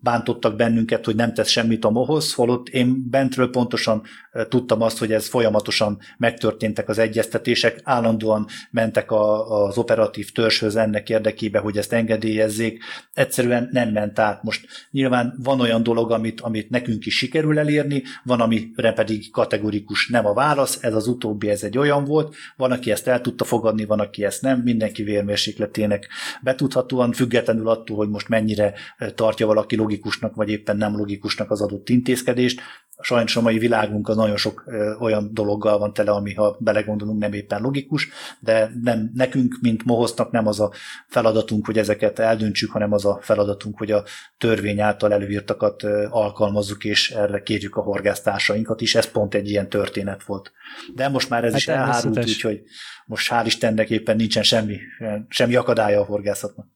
bántottak bennünket, hogy nem tesz semmit a mohoz, holott én bentről pontosan tudtam azt, hogy ez folyamatosan megtörténtek az egyeztetések, állandóan mentek a, az operatív törzshöz ennek érdekébe, hogy ezt engedélyezzék, egyszerűen nem ment át. Most nyilván van olyan dolog, amit, amit nekünk is sikerül elérni, van, amire pedig kategorikus nem a válasz, ez az utóbbi, ez egy olyan volt, van, aki ezt el tudta fogadni, van, aki ezt nem, mindenki vérmérsékletének betudhatóan, függetlenül attól, hogy most mennyire tartja valaki logikusnak, vagy éppen nem logikusnak az adott intézkedést. Sajnos a mai világunk az nagyon sok olyan dologgal van tele, ami ha belegondolunk nem éppen logikus, de nem nekünk, mint Mohosznak nem az a feladatunk, hogy ezeket eldöntsük, hanem az a feladatunk, hogy a törvény által előírtakat alkalmazzuk, és erre kérjük a horgásztársainkat is. Ez pont egy ilyen történet volt. De most már ez hát is elhárult, úgyhogy most hál' Istennek éppen nincsen semmi, semmi akadálya a horgászatnak.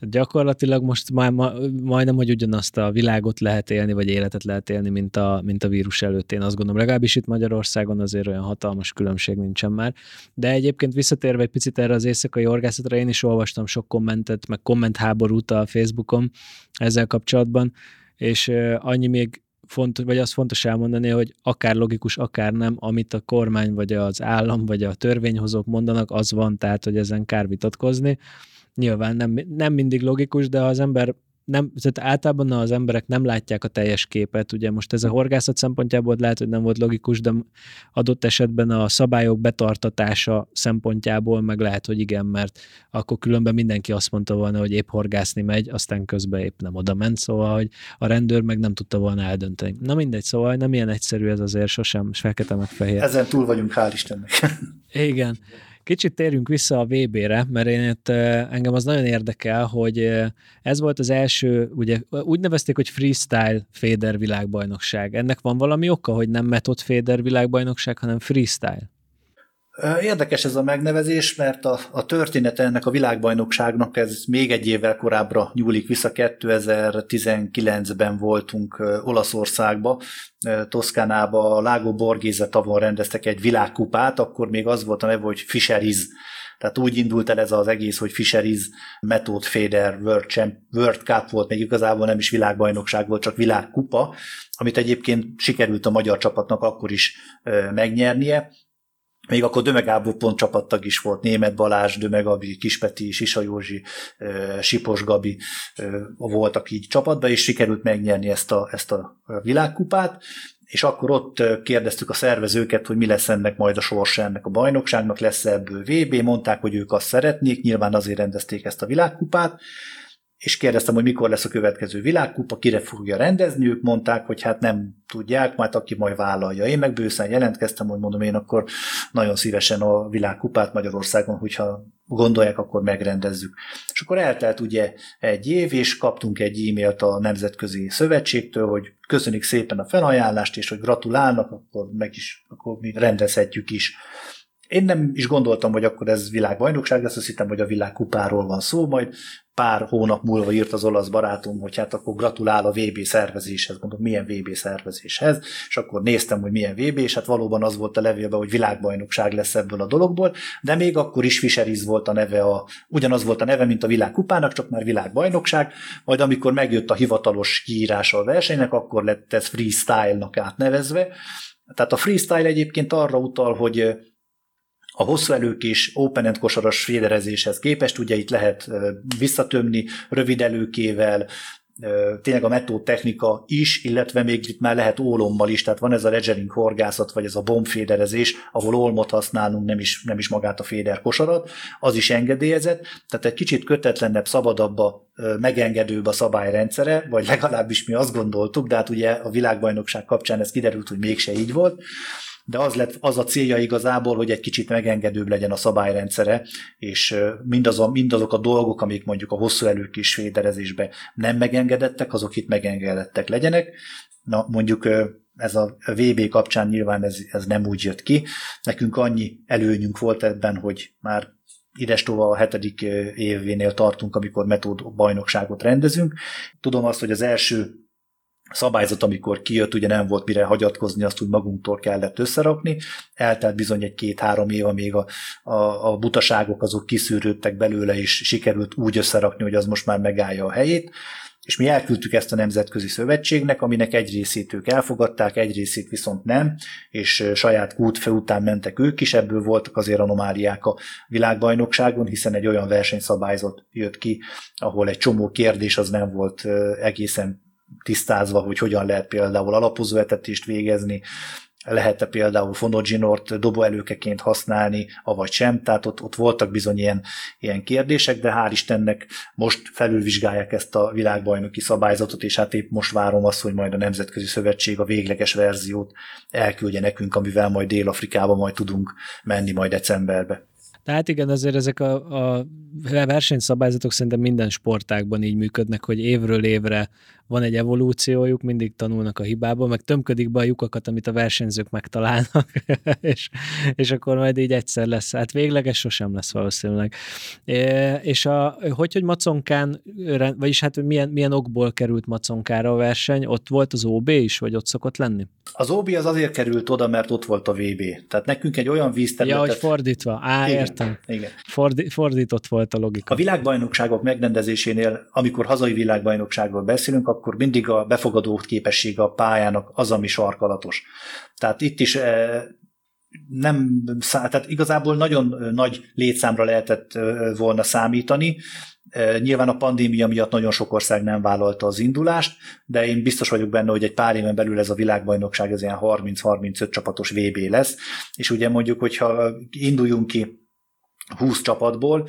Gyakorlatilag most már ma, majdnem, hogy ugyanazt a világot lehet élni, vagy életet lehet élni, mint a, mint a vírus előtt. Én azt gondolom, legalábbis itt Magyarországon azért olyan hatalmas különbség nincsen már. De egyébként visszatérve egy picit erre az éjszakai horgászatra, én is olvastam sok kommentet, meg kommentháborút a Facebookon ezzel kapcsolatban, és annyi még fontos, vagy az fontos elmondani, hogy akár logikus, akár nem, amit a kormány, vagy az állam, vagy a törvényhozók mondanak, az van, tehát, hogy ezen kár vitatkozni. Nyilván nem, nem mindig logikus, de ha az ember nem, tehát általában az emberek nem látják a teljes képet. Ugye most ez a horgászat szempontjából lehet, hogy nem volt logikus, de adott esetben a szabályok betartatása szempontjából meg lehet, hogy igen, mert akkor különben mindenki azt mondta volna, hogy épp horgászni megy, aztán közben épp nem oda ment, szóval, hogy a rendőr meg nem tudta volna eldönteni. Na mindegy, szóval nem ilyen egyszerű ez azért sosem, fekete meg fehér. Ezen túl vagyunk, hál' Istennek. Igen. Kicsit térjünk vissza a VB-re, mert én itt, engem az nagyon érdekel, hogy ez volt az első, ugye úgy nevezték, hogy freestyle féder világbajnokság. Ennek van valami oka, hogy nem metod féder világbajnokság, hanem freestyle? Érdekes ez a megnevezés, mert a, a története ennek a világbajnokságnak ez még egy évvel korábbra nyúlik vissza. 2019-ben voltunk Olaszországba, Toszkánába, Lágó Borgéze tavon rendeztek egy világkupát, akkor még az volt a neve, hogy Fisheriz. Tehát úgy indult el ez az egész, hogy Fisheriz Method Fader World, Champ, World Cup volt, még igazából nem is világbajnokság volt, csak világkupa, amit egyébként sikerült a magyar csapatnak akkor is megnyernie még akkor Döme Gábor pont csapattag is volt, Német Balázs, Döme Gabi, Kispeti, Sisa Józsi, Sipos Gabi voltak így csapatban, és sikerült megnyerni ezt a, ezt a világkupát, és akkor ott kérdeztük a szervezőket, hogy mi lesz ennek majd a sorsa ennek a bajnokságnak, lesz ebből VB, mondták, hogy ők azt szeretnék, nyilván azért rendezték ezt a világkupát, és kérdeztem, hogy mikor lesz a következő világkupa, kire fogja rendezni, ők mondták, hogy hát nem tudják, majd aki majd vállalja. Én meg bőszen jelentkeztem, hogy mondom én akkor nagyon szívesen a világkupát Magyarországon, hogyha gondolják, akkor megrendezzük. És akkor eltelt ugye egy év, és kaptunk egy e-mailt a Nemzetközi Szövetségtől, hogy köszönik szépen a felajánlást, és hogy gratulálnak, akkor meg is, akkor mi rendezhetjük is. Én nem is gondoltam, hogy akkor ez világbajnokság lesz, azt hittem, hogy a világkupáról van szó, majd pár hónap múlva írt az olasz barátom, hogy hát akkor gratulál a VB szervezéshez, mondom, milyen VB szervezéshez, és akkor néztem, hogy milyen VB, és hát valóban az volt a levélben, hogy világbajnokság lesz ebből a dologból, de még akkor is Fisheriz volt a neve, a, ugyanaz volt a neve, mint a világkupának, csak már világbajnokság, majd amikor megjött a hivatalos kiírása a versenynek, akkor lett ez freestyle-nak átnevezve. Tehát a freestyle egyébként arra utal, hogy a hosszú előkés open-end kosaras féderezéshez képest, ugye itt lehet visszatömni rövid előkével, tényleg a metód technika is, illetve még itt már lehet ólommal is, tehát van ez a ledgering horgászat, vagy ez a bombféderezés, ahol olmot használunk, nem is, nem is magát a féder kosarat, az is engedélyezett, tehát egy kicsit kötetlenebb, szabadabb a megengedőbb a szabályrendszere, vagy legalábbis mi azt gondoltuk, de hát ugye a világbajnokság kapcsán ez kiderült, hogy mégse így volt de az, lett, az a célja igazából, hogy egy kicsit megengedőbb legyen a szabályrendszere, és mindazon, mindazok a dolgok, amik mondjuk a hosszú előkis féderezésben nem megengedettek, azok itt megengedettek legyenek. Na, mondjuk ez a VB kapcsán nyilván ez, ez nem úgy jött ki. Nekünk annyi előnyünk volt ebben, hogy már idestova a hetedik événél tartunk, amikor metód bajnokságot rendezünk. Tudom azt, hogy az első szabályzat, amikor kijött, ugye nem volt mire hagyatkozni, azt úgy magunktól kellett összerakni. Eltelt bizony egy két-három év, amíg a, a, a butaságok azok kiszűrődtek belőle, és sikerült úgy összerakni, hogy az most már megállja a helyét. És mi elküldtük ezt a Nemzetközi Szövetségnek, aminek egy részét ők elfogadták, egy részét viszont nem, és saját kútfe után mentek ők is, ebből voltak azért anomáliák a világbajnokságon, hiszen egy olyan versenyszabályzat jött ki, ahol egy csomó kérdés az nem volt egészen tisztázva, hogy hogyan lehet például alapozó etetést végezni, lehet-e például fonoginort dobóelőkeként használni, avagy sem, tehát ott, ott voltak bizony ilyen, ilyen kérdések, de hál' Istennek most felülvizsgálják ezt a világbajnoki szabályzatot, és hát épp most várom azt, hogy majd a Nemzetközi Szövetség a végleges verziót elküldje nekünk, amivel majd Dél-Afrikába majd tudunk menni majd decemberbe. Tehát igen, azért ezek a, a versenyszabályzatok szerintem minden sportákban így működnek, hogy évről évre van egy evolúciójuk, mindig tanulnak a hibából, meg tömködik be a lyukakat, amit a versenyzők megtalálnak, és, és akkor majd így egyszer lesz. Hát végleges sosem lesz valószínűleg. És a, hogy, hogy Maconkán, vagyis hát milyen, milyen okból került Maconkára a verseny, ott volt az OB is, vagy ott szokott lenni? Az OB az azért került oda, mert ott volt a VB. Tehát nekünk egy olyan vízterületet... Ja, hogy fordítva. Á, igen, értem. Igen. Fordi, fordított volt a logika. A világbajnokságok megrendezésénél, amikor hazai világbajnokságról beszélünk, akkor mindig a befogadó képessége a pályának az, ami sarkalatos. Tehát itt is eh, nem, tehát igazából nagyon nagy létszámra lehetett eh, volna számítani, eh, Nyilván a pandémia miatt nagyon sok ország nem vállalta az indulást, de én biztos vagyok benne, hogy egy pár éven belül ez a világbajnokság ez ilyen 30-35 csapatos VB lesz, és ugye mondjuk, hogyha induljunk ki 20 csapatból,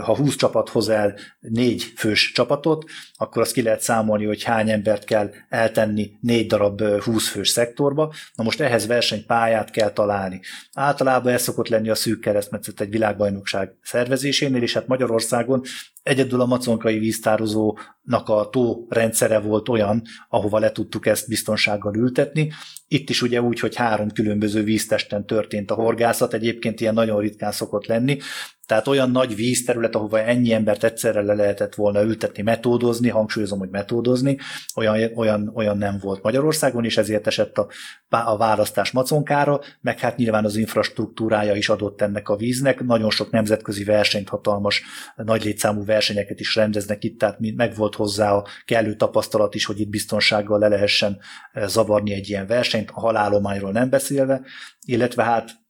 ha 20 csapat hoz el négy fős csapatot, akkor azt ki lehet számolni, hogy hány embert kell eltenni négy darab 20 fős szektorba. Na most ehhez versenypályát kell találni. Általában ez szokott lenni a szűk keresztmetszet egy világbajnokság szervezésénél, és hát Magyarországon egyedül a maconkai víztározónak a tó rendszere volt olyan, ahova le tudtuk ezt biztonsággal ültetni, itt is ugye úgy, hogy három különböző víztesten történt a horgászat, egyébként ilyen nagyon ritkán szokott lenni, tehát olyan nagy vízterület, ahova ennyi embert egyszerre le lehetett volna ültetni, metódozni, hangsúlyozom, hogy metódozni, olyan, olyan, olyan nem volt Magyarországon, és ezért esett a, a választás maconkára, meg hát nyilván az infrastruktúrája is adott ennek a víznek. Nagyon sok nemzetközi versenyt, hatalmas, nagy létszámú versenyeket is rendeznek itt, tehát meg volt hozzá a kellő tapasztalat is, hogy itt biztonsággal le lehessen eh, zavarni egy ilyen versenyt, a halálományról nem beszélve, illetve hát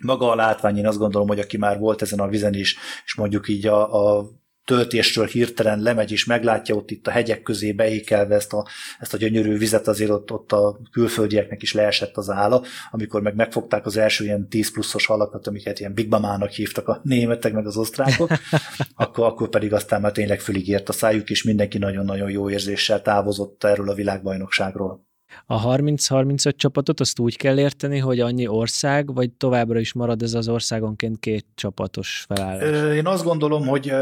maga a látvány, én azt gondolom, hogy aki már volt ezen a vizen is, és mondjuk így a, a töltésről hirtelen lemegy és meglátja ott itt a hegyek közé beékelve ezt a, ezt a gyönyörű vizet, azért ott, ott a külföldieknek is leesett az álla, amikor meg megfogták az első ilyen 10 pluszos halakat, amiket ilyen Big Mamának hívtak a németek meg az osztrákok, akkor, akkor pedig aztán már tényleg füligért a szájuk, és mindenki nagyon-nagyon jó érzéssel távozott erről a világbajnokságról. A 30-35 csapatot azt úgy kell érteni, hogy annyi ország, vagy továbbra is marad ez az országonként két csapatos felállás? Én azt gondolom, hogy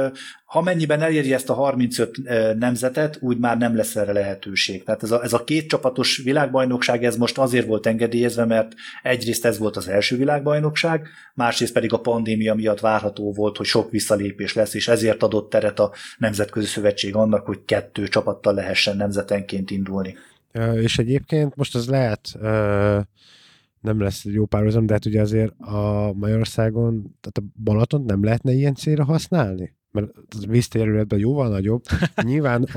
ha mennyiben eléri ezt a 35 nemzetet, úgy már nem lesz erre lehetőség. Tehát ez a, ez a két csapatos világbajnokság, ez most azért volt engedélyezve, mert egyrészt ez volt az első világbajnokság, másrészt pedig a pandémia miatt várható volt, hogy sok visszalépés lesz, és ezért adott teret a Nemzetközi Szövetség annak, hogy kettő csapattal lehessen nemzetenként indulni. És egyébként most az lehet, nem lesz jó párhuzam, de hát ugye azért a Magyarországon, tehát a Balaton nem lehetne ilyen célra használni? mert az vízterületben jóval nagyobb. Nyilván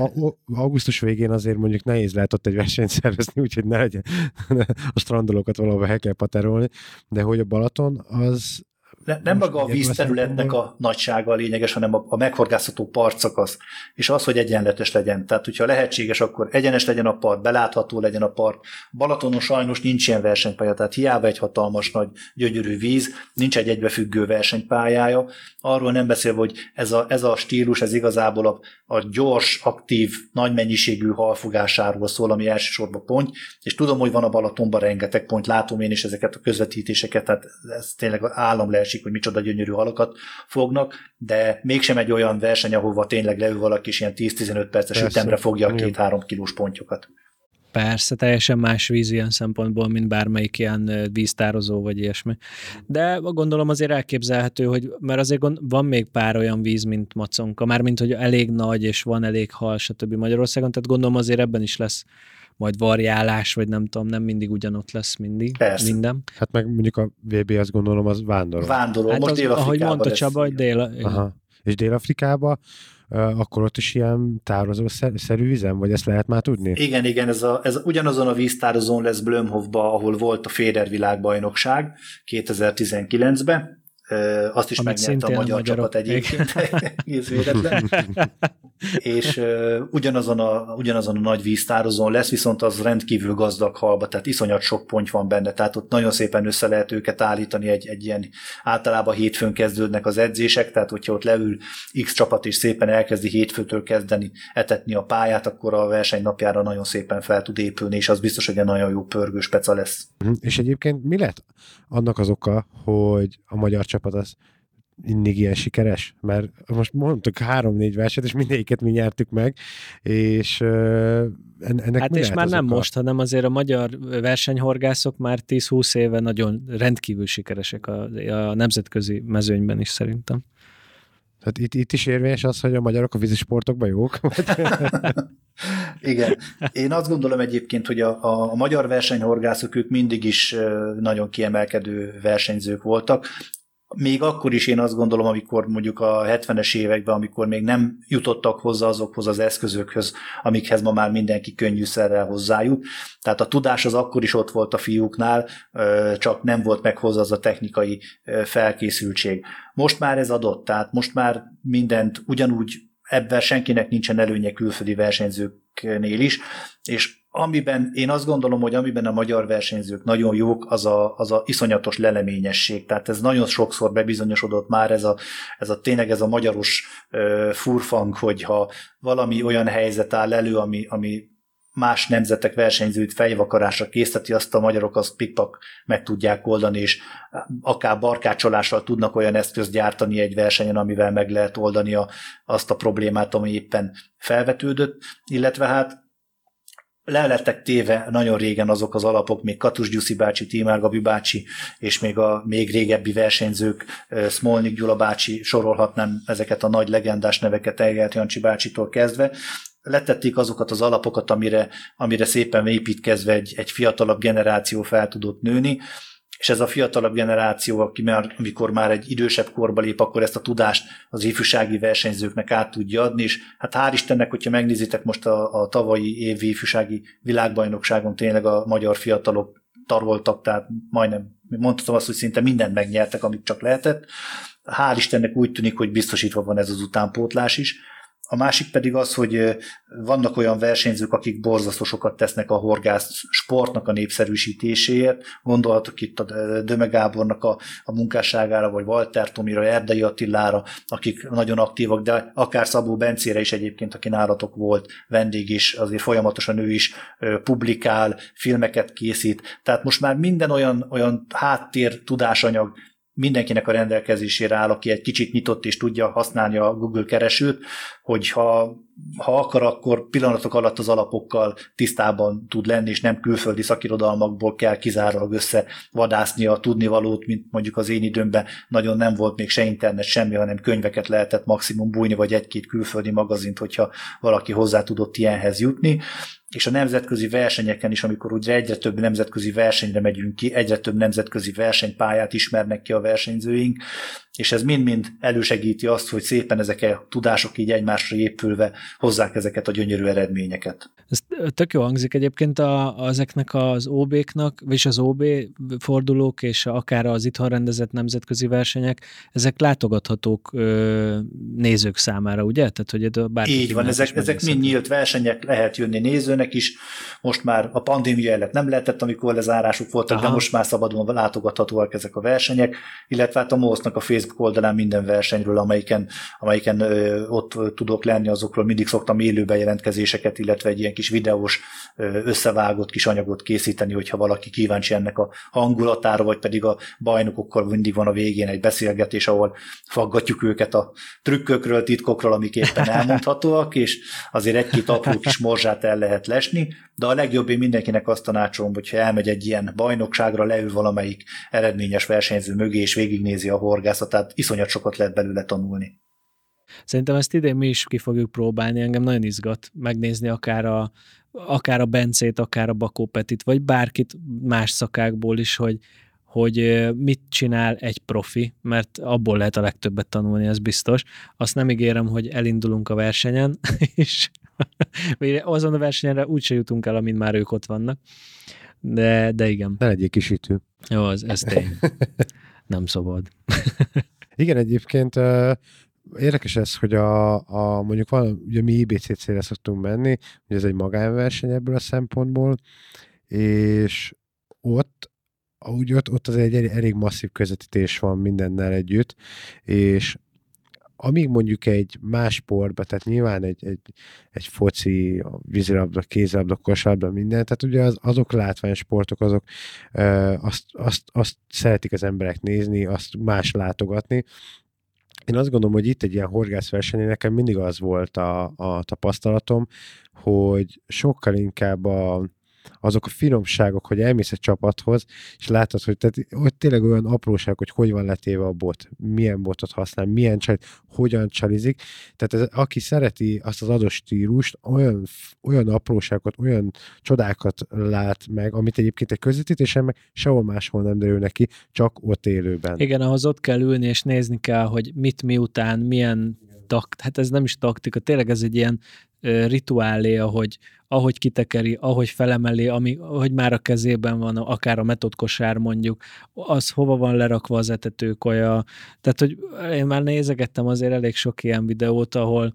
augusztus végén azért mondjuk nehéz lehet ott egy versenyt szervezni, úgyhogy ne legyen a strandolókat valahol el kell paterolni, de hogy a Balaton az ne, nem maga a vízterületnek a nagysága a lényeges, hanem a, a meghorgászható partszakasz, és az, hogy egyenletes legyen. Tehát, hogyha lehetséges, akkor egyenes legyen a part, belátható legyen a part. Balatonon sajnos nincs ilyen versenypálya, tehát hiába egy hatalmas nagy gyönyörű víz, nincs egy egybefüggő versenypályája. Arról nem beszélve, hogy ez a, ez a stílus, ez igazából a, a gyors, aktív, nagy mennyiségű halfogásáról szól, ami elsősorban pont, és tudom, hogy van a Balatonban rengeteg pont, látom én is ezeket a közvetítéseket, tehát ez tényleg állam leesik esik, hogy micsoda gyönyörű halakat fognak, de mégsem egy olyan verseny, ahova tényleg leül valaki, és ilyen 10-15 perces Persze, ütemre fogja a két-három kilós pontyokat. Persze, teljesen más víz ilyen szempontból, mint bármelyik ilyen víztározó vagy ilyesmi. De gondolom azért elképzelhető, hogy mert azért gond, van még pár olyan víz, mint Maconka, mármint, hogy elég nagy, és van elég hal, stb. Magyarországon, tehát gondolom azért ebben is lesz majd variálás, vagy nem tudom, nem mindig ugyanott lesz mindig Persze. minden. Hát meg mondjuk a VB azt gondolom, az vándorol. Vándorol, Hát most az, ahogy mondta. Csaba, hogy dél, Aha. És Dél-Afrikában uh, akkor ott is ilyen tározó szer- szerű vizem, vagy ezt lehet már tudni? Igen, igen, ez, a, ez ugyanazon a víztározón lesz Blömhofba, ahol volt a Féder világbajnokság 2019-ben. Azt is megnyerte a magyar csapat egyébként, egész véletlen. és ugyanazon a, ugyanazon a nagy víztározón lesz, viszont az rendkívül gazdag halba, tehát iszonyat sok ponty van benne, tehát ott nagyon szépen össze lehet őket állítani egy, egy ilyen, általában hétfőn kezdődnek az edzések, tehát hogyha ott leül X csapat és szépen elkezdi hétfőtől kezdeni etetni a pályát, akkor a verseny napjára nagyon szépen fel tud épülni, és az biztos, hogy egy nagyon jó pörgős peca lesz. Mhm. És egyébként mi lett annak az oka, hogy a magyar csapat az mindig ilyen sikeres? Mert most mondtuk három-négy verset, és mindegyiket mi nyertük meg, és ennek Hát mi és lehet már nem oka? most, hanem azért a magyar versenyhorgászok már 10-20 éve nagyon rendkívül sikeresek a, a nemzetközi mezőnyben is szerintem. Tehát itt, itt is érvényes az, hogy a magyarok a vízisportokban jók? Igen. Én azt gondolom egyébként, hogy a, a, a magyar versenyhorgászok ők mindig is nagyon kiemelkedő versenyzők voltak. Még akkor is én azt gondolom, amikor mondjuk a 70-es években, amikor még nem jutottak hozzá azokhoz az eszközökhöz, amikhez ma már mindenki könnyűszerrel hozzájut. Tehát a tudás az akkor is ott volt a fiúknál, csak nem volt meg hozzá az a technikai felkészültség. Most már ez adott, tehát most már mindent ugyanúgy ebben senkinek nincsen előnye külföldi versenyzőknél is, és amiben én azt gondolom, hogy amiben a magyar versenyzők nagyon jók, az a, az a iszonyatos leleményesség. Tehát ez nagyon sokszor bebizonyosodott már, ez a, ez a tényleg ez a magyaros uh, furfang, hogyha valami olyan helyzet áll elő, ami, ami más nemzetek versenyzőit fejvakarásra készíteti, azt a magyarok azt pikpak meg tudják oldani, és akár barkácsolással tudnak olyan eszközt gyártani egy versenyen, amivel meg lehet oldani a, azt a problémát, ami éppen felvetődött, illetve hát le téve nagyon régen azok az alapok, még Katus Gyuszi bácsi, Tímár Gabi bácsi, és még a még régebbi versenyzők, Smolnik Gyula bácsi, sorolhatnám ezeket a nagy legendás neveket Elgert Jancsi bácsitól kezdve, letették azokat az alapokat, amire, amire szépen építkezve egy, egy fiatalabb generáció fel tudott nőni, és ez a fiatalabb generáció, aki már, amikor már egy idősebb korba lép, akkor ezt a tudást az ifjúsági versenyzőknek át tudja adni, és hát hál' Istennek, hogyha megnézitek most a, a tavalyi évi ifjúsági világbajnokságon tényleg a magyar fiatalok taroltak, tehát majdnem, mondhatom azt, hogy szinte mindent megnyertek, amit csak lehetett. Hál' Istennek úgy tűnik, hogy biztosítva van ez az utánpótlás is. A másik pedig az, hogy vannak olyan versenyzők, akik borzasztó sokat tesznek a horgász sportnak a népszerűsítéséért. Gondolhatok itt a Döme Gábornak a, a munkásságára, vagy Walter Tomira, Erdei Attilára, akik nagyon aktívak, de akár Szabó Bencére is egyébként, aki nálatok volt vendég is, azért folyamatosan ő is publikál, filmeket készít. Tehát most már minden olyan, olyan háttér tudásanyag mindenkinek a rendelkezésére áll, aki egy kicsit nyitott és tudja használni a Google keresőt, hogyha ha akar, akkor pillanatok alatt az alapokkal tisztában tud lenni, és nem külföldi szakirodalmakból kell kizárólag összevadászni a tudnivalót, mint mondjuk az én időmben. Nagyon nem volt még se internet, semmi, hanem könyveket lehetett maximum bújni, vagy egy-két külföldi magazint, hogyha valaki hozzá tudott ilyenhez jutni. És a nemzetközi versenyeken is, amikor ugye egyre több nemzetközi versenyre megyünk ki, egyre több nemzetközi versenypályát ismernek ki a versenyzőink, és ez mind-mind elősegíti azt, hogy szépen ezek a tudások így egymásra épülve hozzák ezeket a gyönyörű eredményeket. Ez tök jó hangzik egyébként a, ezeknek az OB-knak, vagyis az OB fordulók, és akár az itthon rendezett nemzetközi versenyek, ezek látogathatók ö, nézők számára, ugye? Tehát, hogy bárki Így van, ezek, ezek mind nyílt versenyek, lehet jönni nézőnek is. Most már a pandémia előtt nem lehetett, amikor lezárásuk voltak, Aha. de most már szabadon látogathatóak ezek a versenyek, illetve hát a MOSZ-nak a Facebook oldalán minden versenyről, amelyiken, amelyiken ö, ott tudok lenni, azokról mindig szoktam élő bejelentkezéseket, illetve egy ilyen kis videós összevágott kis anyagot készíteni, hogyha valaki kíváncsi ennek a hangulatára, vagy pedig a bajnokokkal mindig van a végén egy beszélgetés, ahol faggatjuk őket a trükkökről, titkokról, amik éppen elmondhatóak, és azért egy-két apró kis morzsát el lehet lesni, de a legjobb én mindenkinek azt tanácsolom, hogyha elmegy egy ilyen bajnokságra, leül valamelyik eredményes versenyző mögé, és végignézi a horgászatát, iszonyat sokat lehet belőle tanulni. Szerintem ezt idén mi is ki fogjuk próbálni, engem nagyon izgat megnézni akár a, akár a Bencét, akár a Bakó Petit, vagy bárkit más szakákból is, hogy, hogy mit csinál egy profi, mert abból lehet a legtöbbet tanulni, ez biztos. Azt nem ígérem, hogy elindulunk a versenyen, és azon a versenyenre úgyse jutunk el, amint már ők ott vannak. De, de igen. Ne legyél kisítő. Jó, az, ez tény. Nem szabad. igen, egyébként érdekes ez, hogy a, a mondjuk van, ugye mi IBCC-re szoktunk menni, hogy ez egy magánverseny ebből a szempontból, és ott úgy ott, ott az egy elég masszív közvetítés van mindennel együtt, és amíg mondjuk egy más sportban, tehát nyilván egy, egy, egy foci, a vízilabda, kézilabda, kosárlabda, minden, tehát ugye az, azok látványsportok, azok ö, azt, azt, azt szeretik az emberek nézni, azt más látogatni, én azt gondolom, hogy itt egy ilyen horgászversenyen nekem mindig az volt a, a tapasztalatom, hogy sokkal inkább a, azok a finomságok, hogy elmész egy csapathoz, és látod, hogy tehát, hogy tényleg olyan apróság, hogy hogy van letéve a bot, milyen botot használ, milyen csal, hogyan csalizik. Tehát ez, aki szereti azt az adott stílust, olyan, olyan apróságokat, olyan csodákat lát meg, amit egyébként egy közvetítésen meg sehol máshol nem derül neki, csak ott élőben. Igen, ahhoz ott kell ülni, és nézni kell, hogy mit miután, milyen takt, hát ez nem is taktika, tényleg ez egy ilyen rituálé, ahogy, ahogy kitekeri, ahogy felemeli, ami, hogy már a kezében van, akár a metodkosár mondjuk, az hova van lerakva az etetőkaja. Tehát, hogy én már nézegettem azért elég sok ilyen videót, ahol,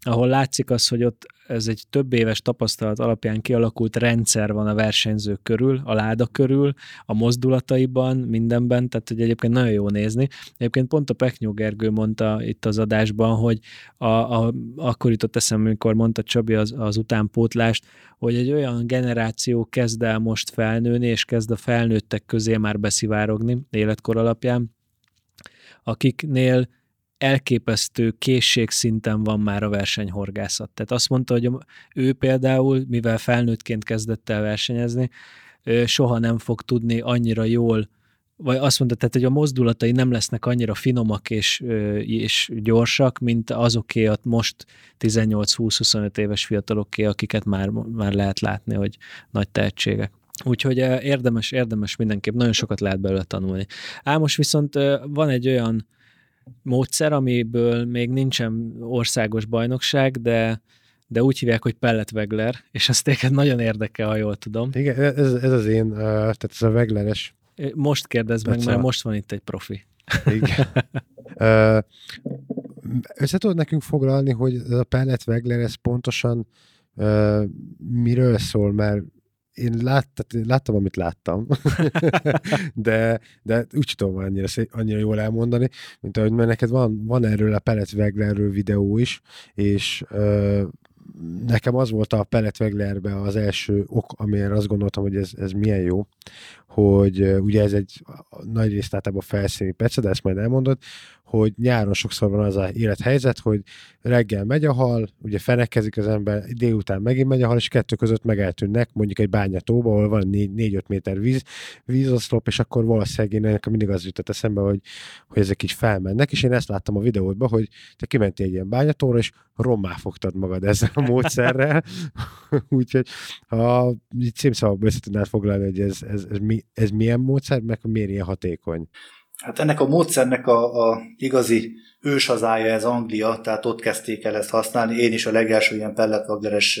ahol látszik az, hogy ott ez egy több éves tapasztalat alapján kialakult rendszer van a versenyzők körül, a láda körül, a mozdulataiban, mindenben, tehát hogy egyébként nagyon jó nézni. Egyébként pont a Peknyó Gergő mondta itt az adásban, hogy a, a, akkor jutott eszembe, amikor mondta Csabi az, az utánpótlást, hogy egy olyan generáció kezd el most felnőni, és kezd a felnőttek közé már beszivárogni életkor alapján, akiknél elképesztő készségszinten van már a versenyhorgászat. Tehát azt mondta, hogy ő például, mivel felnőttként kezdett el versenyezni, soha nem fog tudni annyira jól vagy azt mondta, tehát, hogy a mozdulatai nem lesznek annyira finomak és, és gyorsak, mint azoké a most 18-20-25 éves fiataloké, akiket már, már lehet látni, hogy nagy tehetségek. Úgyhogy érdemes, érdemes mindenképp, nagyon sokat lehet belőle tanulni. Ám most viszont van egy olyan módszer, amiből még nincsen országos bajnokság, de de úgy hívják, hogy Pellet Wegler, és azt téged nagyon érdekel, ha jól tudom. Igen, ez, ez az én, tehát ez a Wegleres. Most kérdezd meg, mert most van itt egy profi. Igen. Össze tudod nekünk foglalni, hogy a Pellet Wegler ez pontosan miről szól, mert én lát, tehát láttam, amit láttam, de, de úgy tudom annyira, annyira jól elmondani, mint ahogy mert neked van, van erről a Pellet Weglerről videó is, és ö, nekem az volt a Pellet Weglerbe az első ok, amire azt gondoltam, hogy ez, ez milyen jó, hogy ugye ez egy nagy részt általában felszíni perce, de ezt majd elmondod, hogy nyáron sokszor van az a élethelyzet, hogy reggel megy a hal, ugye fenekezik az ember, délután megint megy a hal, és kettő között megeltűnnek, mondjuk egy bányatóba, ahol van 4-5 méter víz, vízoszlop, és akkor valószínűleg én nekem mindig az jutott eszembe, hogy, hogy ezek így felmennek, és én ezt láttam a videódban, hogy te kimentél egy ilyen bányatóra, és rommá fogtad magad ezzel a módszerrel, úgyhogy ha így címszavakba össze tudnád foglalni, hogy ez, ez, ez, mi, ez milyen módszer, meg miért ilyen hatékony? Hát ennek a módszernek a, a igazi őshazája ez Anglia, tehát ott kezdték el ezt használni. Én is a legelső ilyen pelletvagleres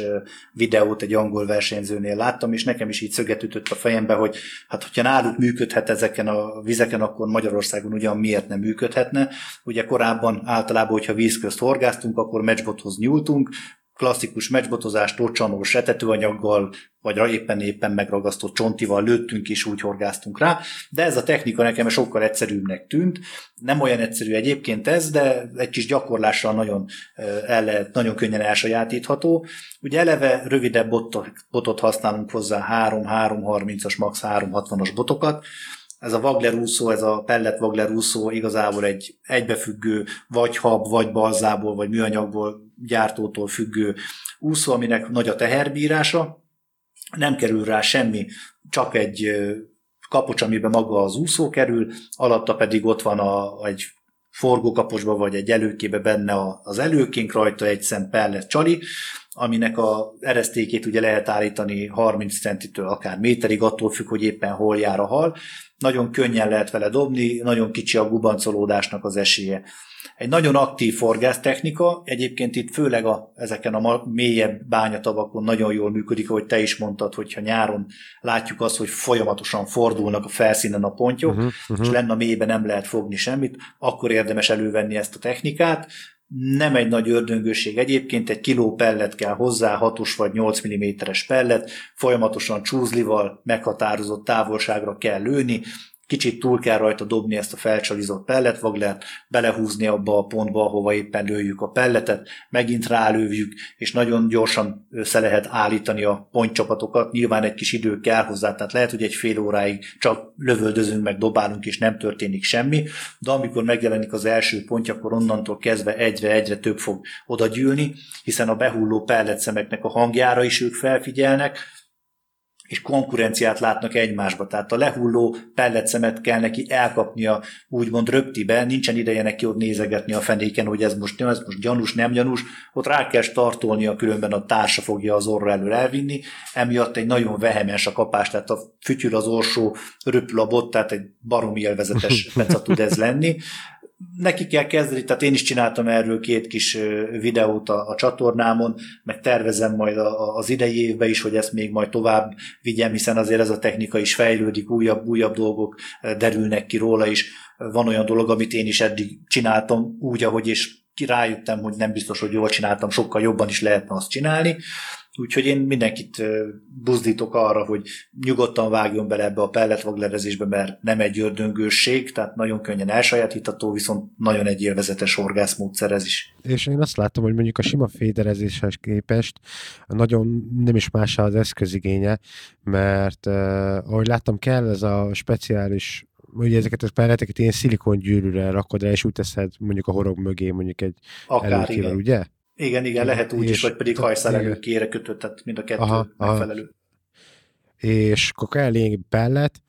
videót egy angol versenyzőnél láttam, és nekem is így szöget ütött a fejembe, hogy hát hogyha náluk működhet ezeken a vizeken, akkor Magyarországon ugyan miért nem működhetne. Ugye korábban általában, hogyha víz horgáztunk, akkor matchbothoz nyúltunk, klasszikus meccsbotozás, tocsanós etetőanyaggal, vagy éppen éppen megragasztott csontival lőttünk és úgy horgáztunk rá, de ez a technika nekem sokkal egyszerűbbnek tűnt. Nem olyan egyszerű egyébként ez, de egy kis gyakorlással nagyon, el lehet, nagyon könnyen elsajátítható. Ugye eleve rövidebb botot használunk hozzá, 3-3-30-as, max. 3-60-as botokat, ez a Wagler úszó, ez a pellet Wagler úszó igazából egy egybefüggő, vagy hab, vagy balzából, vagy műanyagból gyártótól függő úszó, aminek nagy a teherbírása, nem kerül rá semmi, csak egy kapocs, amiben maga az úszó kerül, alatta pedig ott van a, egy forgókaposba vagy egy előkébe benne az előkénk, rajta egy szem pellet csali, aminek a eresztékét ugye lehet állítani 30 centitől akár méterig, attól függ, hogy éppen hol jár a hal. Nagyon könnyen lehet vele dobni, nagyon kicsi a gubancolódásnak az esélye. Egy nagyon aktív forgásztechnika, egyébként itt főleg a, ezeken a mélyebb bányatavakon nagyon jól működik, ahogy te is mondtad, hogyha nyáron látjuk azt, hogy folyamatosan fordulnak a felszínen a pontyok, uh-huh, uh-huh. és lenne a mélyben nem lehet fogni semmit, akkor érdemes elővenni ezt a technikát. Nem egy nagy ördöngőség egyébként, egy kiló pellet kell hozzá, 6 vagy 8 mm-es pellet, folyamatosan csúzlival meghatározott távolságra kell lőni, kicsit túl kell rajta dobni ezt a felcsalizott pelletvaglert, belehúzni abba a pontba, ahova éppen lőjük a pelletet, megint rálőjük, és nagyon gyorsan össze lehet állítani a pontcsapatokat. Nyilván egy kis idő kell hozzá, tehát lehet, hogy egy fél óráig csak lövöldözünk, meg dobálunk, és nem történik semmi, de amikor megjelenik az első pontja, akkor onnantól kezdve egyre-egyre több fog oda gyűlni, hiszen a behulló pelletszemeknek a hangjára is ők felfigyelnek, és konkurenciát látnak egymásba. Tehát a lehulló pelletszemet kell neki elkapnia úgymond röptibe, nincsen ideje neki ott nézegetni a fenéken, hogy ez most, ez most gyanús, nem gyanús, ott rá kell startolnia, különben a társa fogja az orra elől elvinni, emiatt egy nagyon vehemes a kapás, tehát a fütyül az orsó, röpül a bot, tehát egy baromi élvezetes tud ez lenni neki kell kezdeni, tehát én is csináltam erről két kis videót a, a csatornámon, meg tervezem majd a, az idei évbe is, hogy ezt még majd tovább vigyem, hiszen azért ez a technika is fejlődik, újabb, újabb dolgok derülnek ki róla is. Van olyan dolog, amit én is eddig csináltam úgy, ahogy és rájöttem, hogy nem biztos, hogy jól csináltam, sokkal jobban is lehetne azt csinálni. Úgyhogy én mindenkit buzdítok arra, hogy nyugodtan vágjon bele ebbe a pelletvaglerezésbe, mert nem egy ördöngősség, tehát nagyon könnyen elsajátítható, viszont nagyon egy élvezetes horgászmódszer ez is. És én azt látom, hogy mondjuk a sima féderezéshez képest nagyon nem is más az eszközigénye, mert uh, ahogy láttam, kell ez a speciális ugye ezeket a pelleteket ilyen szilikon gyűrűre rakod rá, és úgy teszed mondjuk a horog mögé mondjuk egy Akár, előkével, igen. ugye? Igen, igen, lehet úgy is, vagy pedig hajszál kére kötött, tehát mind a kettő aha, megfelelő. Aha. És akkor kell lényeg pellet,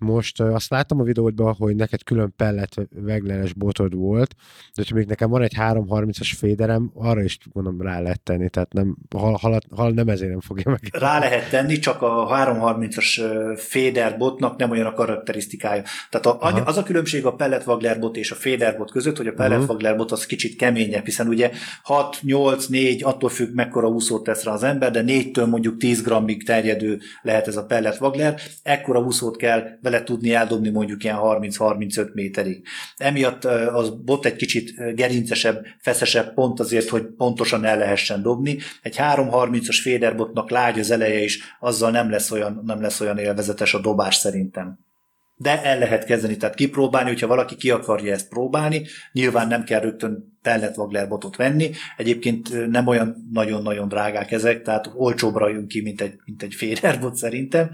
most azt láttam a videódban, hogy neked külön pellet veglenes botod volt, de hogy még nekem van egy 330-as féderem, arra is gondolom rá lehet tenni, tehát nem, hal, hal, hal nem ezért nem fogja meg. Rá lehet tenni, csak a 330-as féder botnak nem olyan a karakterisztikája. Tehát a, az a különbség a pellet bot és a féder bot között, hogy a pellet uh-huh. bot az kicsit keményebb, hiszen ugye 6, 8, 4, attól függ mekkora úszót tesz rá az ember, de 4-től mondjuk 10 grammig terjedő lehet ez a pellet vagler, ekkora úszót kell vele tudni eldobni mondjuk ilyen 30-35 méterig. Emiatt az bot egy kicsit gerincesebb, feszesebb pont azért, hogy pontosan el lehessen dobni. Egy 3-30-as féderbotnak lágy az eleje is, azzal nem lesz olyan, nem lesz olyan élvezetes a dobás szerintem de el lehet kezdeni, tehát kipróbálni, hogyha valaki ki akarja ezt próbálni, nyilván nem kell rögtön pellet Wagler botot venni. Egyébként nem olyan nagyon-nagyon drágák ezek, tehát olcsóbbra jön ki, mint egy, mint egy Federer bot szerintem.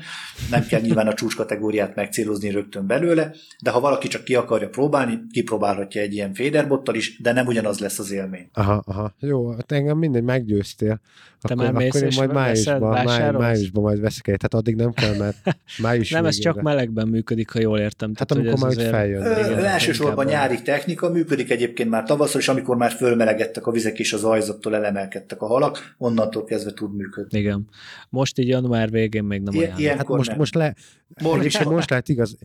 Nem kell nyilván a csúcs kategóriát megcélozni rögtön belőle, de ha valaki csak ki akarja próbálni, kipróbálhatja egy ilyen Federer bottal is, de nem ugyanaz lesz az élmény. Aha, aha. Jó, hát engem mindegy meggyőztél. Te akkor, már akkor én majd májusban, máj, májusban majd veszek egy, tehát addig nem kell, mert május Nem, ez csak melegben működik, ha jól értem. Hát tehát, amikor majd feljön. Elsősorban nyári technika, működik egyébként már tavasszal, és amikor már fölmelegedtek a vizek és az ajzattól elemelkedtek a halak, onnantól kezdve tud működni. Igen. Most így január végén még nem olyan. Hát most, nem. most, le, most, most lehet igaz,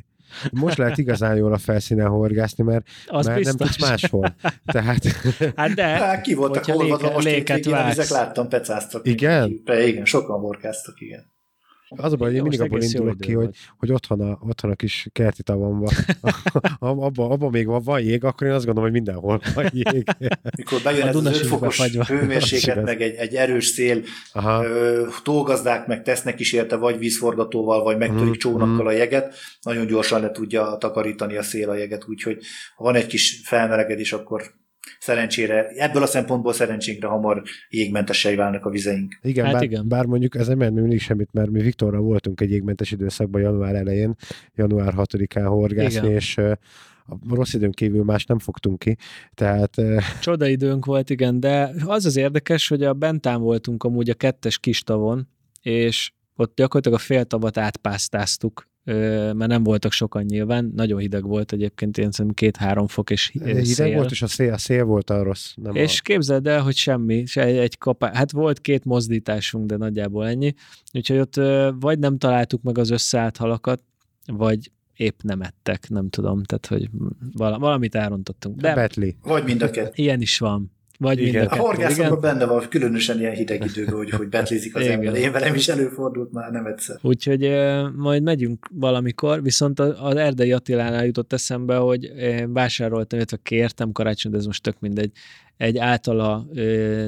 most lehet igazán jól a felszínen horgászni, mert, az mert nem tudsz máshol. Tehát... Hát de, hát ki voltak holvadva most léket vizek láttam, pecáztak. Igen? Igen, sokan horgáztak, igen. Az a baj, hogy én mindig abból indulok ki, hogy, hogy otthon, a, otthon a kis kerti tavamban, abban abba még van, van jég, akkor én azt gondolom, hogy mindenhol van jég. Mikor bejön ez az 5 fokos hőmérséklet, meg egy, egy erős szél, Aha. tógazdák meg tesznek is érte, vagy vízforgatóval, vagy megtörik mm, csónakkal a jeget, nagyon gyorsan le tudja takarítani a szél a jeget, úgyhogy ha van egy kis felmelegedés, akkor szerencsére, ebből a szempontból szerencsénkre hamar jégmentesei válnak a vizeink. Igen, hát bár, igen. bár mondjuk ez nem mindig semmit, mert mi Viktorra voltunk egy jégmentes időszakban január elején, január 6-án horgászni, igen. és a rossz időn kívül más nem fogtunk ki, tehát... Csoda időnk volt, igen, de az az érdekes, hogy a bentán voltunk amúgy a kettes kis tavon, és ott gyakorlatilag a fél tavat átpásztáztuk mert nem voltak sokan nyilván, nagyon hideg volt egyébként, én szerintem két-három fok és hideg szél. volt, és a szél, a szél volt a rossz. Nem és a... képzeld el, hogy semmi, egy, egy kapá... hát volt két mozdításunk, de nagyjából ennyi, úgyhogy ott vagy nem találtuk meg az összeállt halakat, vagy épp nem ettek, nem tudom, tehát hogy valamit elrontottunk. De Betli. Vagy mind a kettő. Ilyen is van. Vagy igen. A horgászokban benne van, különösen ilyen hideg időben, hogy, hogy betlizik az ember. Én velem is előfordult már nem egyszer. Úgyhogy e, majd megyünk valamikor, viszont az Erdei Attilánál jutott eszembe, hogy vásároltam, illetve kértem karácsony, de ez most tök mindegy, egy általa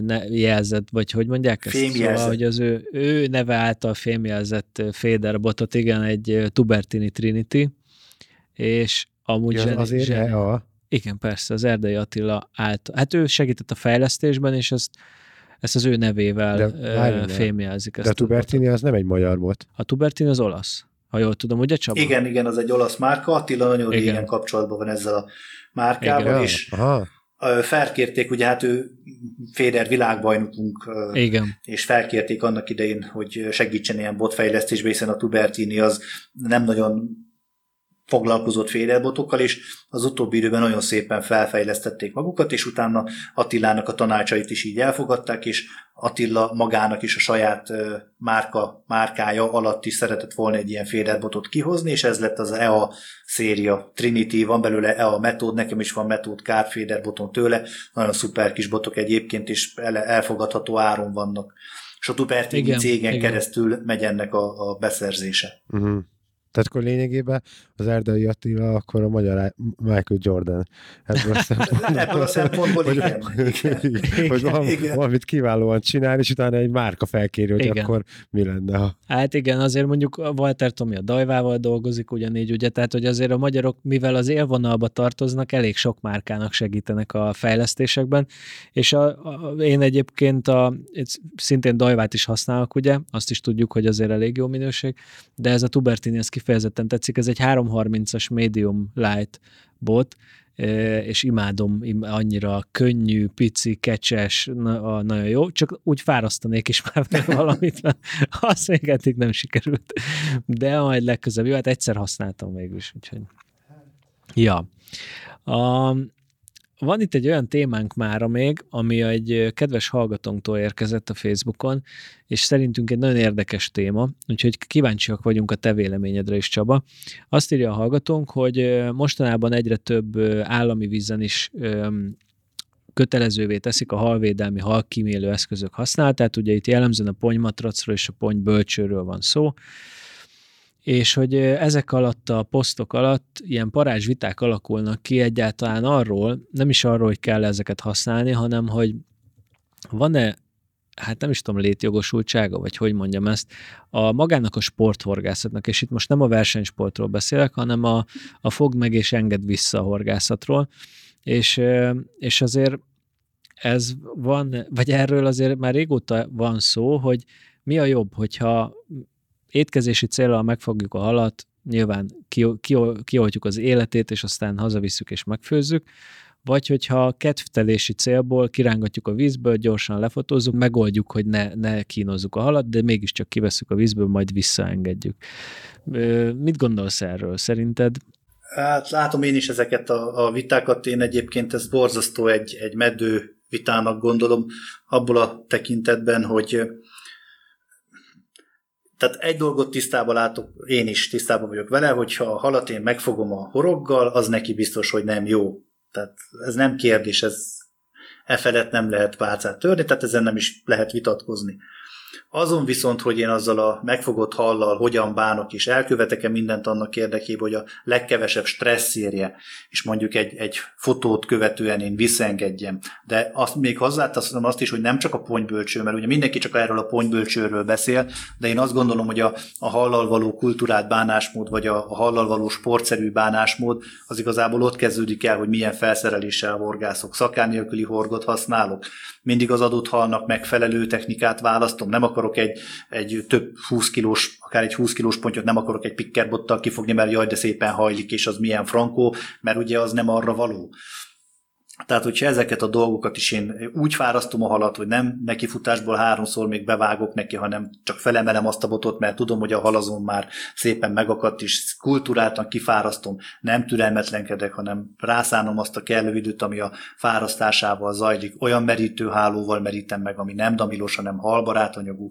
ne, jelzett, vagy hogy mondják ezt? Fémjelzett. Szóval, hogy az ő, ő neve által fémjelzett féderbotot, igen, egy Tubertini Trinity, és amúgy ja, zseni, azért zseni. A... Igen, persze, az Erdei Attila által. Hát ő segített a fejlesztésben, és ezt, ezt az ő nevével De, fémjelzik. De a Tubertini az nem egy magyar volt. A Tubertini az olasz, ha jól tudom, ugye Csaba? Igen, igen, az egy olasz márka. Attila nagyon igen. régen kapcsolatban van ezzel a márkával, igen. és Aha. felkérték, ugye hát ő Féder világbajnokunk, Igen. és felkérték annak idején, hogy segítsen ilyen botfejlesztésbe, hiszen a Tubertini az nem nagyon foglalkozott félelbotokkal, és az utóbbi időben nagyon szépen felfejlesztették magukat, és utána Attilának a tanácsait is így elfogadták, és Attila magának is a saját márka, márkája alatt is szeretett volna egy ilyen félelbotot kihozni, és ez lett az EA széria. Trinity, van belőle EA metód, nekem is van metód kárféderboton tőle, nagyon szuper kis botok egyébként, és elfogadható áron vannak. És a Tupertini cégen igen. keresztül megy ennek a, a beszerzése. Uh-huh. Tehát akkor lényegében az Erdei Attila akkor a magyar Michael Jordan. Ebből a szempontból hogy, igen. igen. Hogy valami, igen. valamit kiválóan csinál, és utána egy márka felkéri, hogy igen. akkor mi lenne. Ha... Hát igen, azért mondjuk Walter Tomi a Dajvával dolgozik ugyanígy, ugye, tehát hogy azért a magyarok, mivel az élvonalba tartoznak, elég sok márkának segítenek a fejlesztésekben, és a, a, én egyébként a, szintén Dajvát is használok, ugye, azt is tudjuk, hogy azért elég jó minőség, de ez a Tubertini, ez kifejezetten tetszik, ez egy 330-as medium light bot, és imádom, annyira könnyű, pici, kecses, na, nagyon jó, csak úgy fárasztanék is már valamit, mert azt még eddig nem sikerült. De majd legközelebb, jó, hát egyszer használtam mégis, úgyhogy ja. Van itt egy olyan témánk mára még, ami egy kedves hallgatónktól érkezett a Facebookon, és szerintünk egy nagyon érdekes téma, úgyhogy kíváncsiak vagyunk a te véleményedre is, Csaba. Azt írja a hallgatónk, hogy mostanában egyre több állami vízen is kötelezővé teszik a halvédelmi halkímélő eszközök használatát. Ugye itt jellemzően a ponymatracról és a ponybölcsőről van szó és hogy ezek alatt a posztok alatt ilyen parázs viták alakulnak ki egyáltalán arról, nem is arról, hogy kell ezeket használni, hanem hogy van-e hát nem is tudom, létjogosultsága, vagy hogy mondjam ezt, a magának a sporthorgászatnak, és itt most nem a versenysportról beszélek, hanem a, a fog meg és enged vissza a horgászatról, és, és azért ez van, vagy erről azért már régóta van szó, hogy mi a jobb, hogyha étkezési célral megfogjuk a halat, nyilván kioltjuk az életét, és aztán hazavisszük és megfőzzük, vagy hogyha kedvtelési célból kirángatjuk a vízből, gyorsan lefotózzuk, megoldjuk, hogy ne, ne kínozzuk a halat, de mégiscsak kiveszünk a vízből, majd visszaengedjük. Mit gondolsz erről? Szerinted? Hát látom én is ezeket a, a vitákat, én egyébként ez borzasztó egy, egy meddő vitának gondolom, abból a tekintetben, hogy tehát egy dolgot tisztában látok, én is tisztában vagyok vele, hogyha a halat én megfogom a horoggal, az neki biztos, hogy nem jó. Tehát ez nem kérdés, ez e felett nem lehet pálcát törni, tehát ezen nem is lehet vitatkozni. Azon viszont, hogy én azzal a megfogott hallal hogyan bánok, és elkövetek-e mindent annak érdekében, hogy a legkevesebb stressz érje, és mondjuk egy, egy fotót követően én visszaengedjem. De azt még hozzáteszem azt is, hogy nem csak a ponybölcső, mert ugye mindenki csak erről a ponybölcsőről beszél, de én azt gondolom, hogy a, a hallal való kultúrát bánásmód, vagy a, a hallal való sportszerű bánásmód, az igazából ott kezdődik el, hogy milyen felszereléssel horgászok. Szakán nélküli horgot használok, mindig az adott halnak megfelelő technikát választom, nem akarok egy, egy több 20 kilós, akár egy 20 kilós pontyot, nem akarok egy pickerbottal kifogni, mert jaj, de szépen hajlik, és az milyen frankó, mert ugye az nem arra való. Tehát, hogyha ezeket a dolgokat is én úgy fárasztom a halat, hogy nem neki futásból háromszor még bevágok neki, hanem csak felemelem azt a botot, mert tudom, hogy a halazon már szépen megakadt, és kultúráltan kifárasztom, nem türelmetlenkedek, hanem rászánom azt a kellő időt, ami a fárasztásával zajlik. Olyan merítőhálóval merítem meg, ami nem damilos, hanem halbarát anyagú,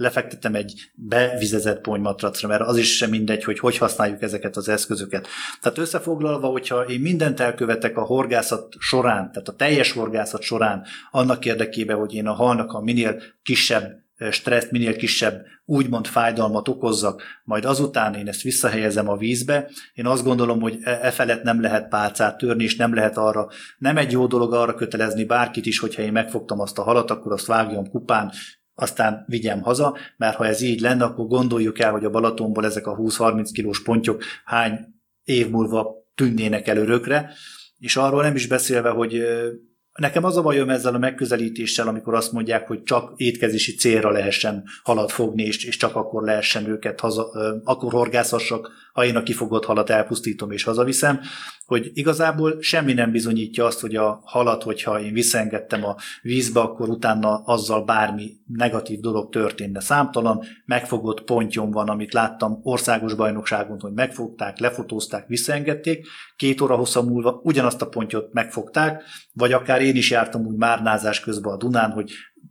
lefektetem egy bevizezett ponymatracra, mert az is sem mindegy, hogy hogy használjuk ezeket az eszközöket. Tehát összefoglalva, hogyha én mindent elkövetek a horgászat során, tehát a teljes horgászat során, annak érdekében, hogy én a halnak a minél kisebb stresszt, minél kisebb úgymond fájdalmat okozzak, majd azután én ezt visszahelyezem a vízbe. Én azt gondolom, hogy e, e felett nem lehet pálcát törni, és nem lehet arra, nem egy jó dolog arra kötelezni bárkit is, hogyha én megfogtam azt a halat, akkor azt vágjam kupán, aztán vigyem haza, mert ha ez így lenne, akkor gondoljuk el, hogy a Balatonból ezek a 20-30 kilós pontyok hány év múlva tűnnének el örökre, és arról nem is beszélve, hogy Nekem az a bajom ezzel a megközelítéssel, amikor azt mondják, hogy csak étkezési célra lehessen halat fogni, és, és csak akkor lehessen őket haza, akkor horgászhassak, ha én a kifogott halat elpusztítom és hazaviszem, hogy igazából semmi nem bizonyítja azt, hogy a halat, hogyha én visszaengedtem a vízbe, akkor utána azzal bármi negatív dolog történne. Számtalan megfogott pontyom van, amit láttam országos bajnokságon, hogy megfogták, lefotózták, visszaengedték, két óra hosszú múlva ugyanazt a pontyot megfogták, vagy akár én is jártam úgy márnázás közben a Dunán, hogy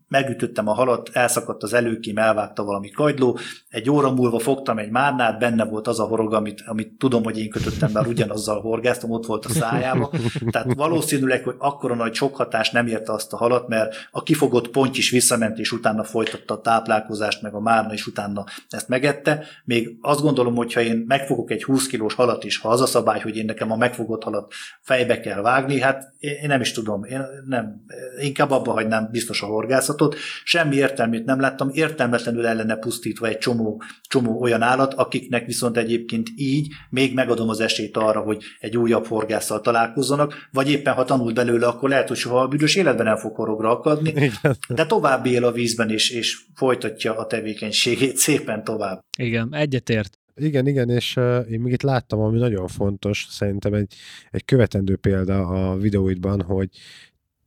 megütöttem a halat, elszakadt az előkém, elvágta valami kagyló, egy óra múlva fogtam egy márnát, benne volt az a horog, amit, amit tudom, hogy én kötöttem, mert ugyanazzal horgáztam, ott volt a szájába. Tehát valószínűleg, hogy akkora nagy sok hatás nem érte azt a halat, mert a kifogott pont is visszament, és utána folytatta a táplálkozást, meg a márna is utána ezt megette. Még azt gondolom, hogy ha én megfogok egy 20 kilós halat is, ha az a szabály, hogy én nekem a megfogott halat fejbe kell vágni, hát én nem is tudom, én nem, inkább abba hagynám biztos a horgászat, áldozatot, semmi értelmét nem láttam, értelmetlenül ellene pusztítva egy csomó, csomó olyan állat, akiknek viszont egyébként így még megadom az esélyt arra, hogy egy újabb horgásszal találkozzanak, vagy éppen ha tanul belőle, akkor lehet, hogy soha a büdös életben nem fog horogra akadni, de tovább él a vízben, és, és folytatja a tevékenységét szépen tovább. Igen, egyetért. Igen, igen, és uh, én még itt láttam, ami nagyon fontos, szerintem egy, egy követendő példa a videóidban, hogy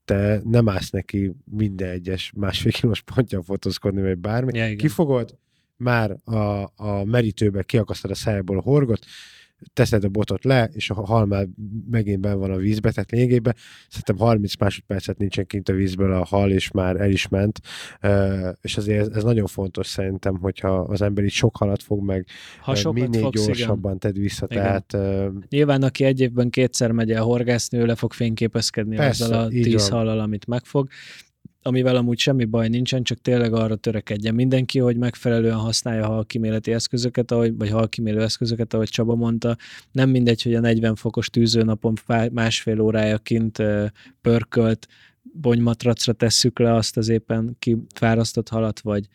te nem állsz neki minden egyes másfél kilós pontja fotózkodni, vagy bármi. Ja, Kifogod, már a, a merítőbe kiakasztod a szájából a horgot, teszed a botot le, és a hal már megint ben van a vízbe, tehát lényegében szerintem 30 másodpercet nincsen kint a vízből a hal, és már el is ment, és azért ez, ez nagyon fontos szerintem, hogyha az ember így sok halat fog meg, ha minél fogsz, gyorsabban igen. tedd vissza, igen. tehát... Nyilván, aki egy évben kétszer megy el horgászni, ő le fog fényképezkedni Persze, azzal a tíz hallal, amit megfog, amivel amúgy semmi baj nincsen, csak tényleg arra törekedjen mindenki, hogy megfelelően használja a halkiméleti eszközöket, ahogy, vagy halkimélő eszközöket, ahogy Csaba mondta. Nem mindegy, hogy a 40 fokos tűzőnapon másfél órája kint pörkölt bonymatracra tesszük le azt az éppen kifárasztott halat, vagy,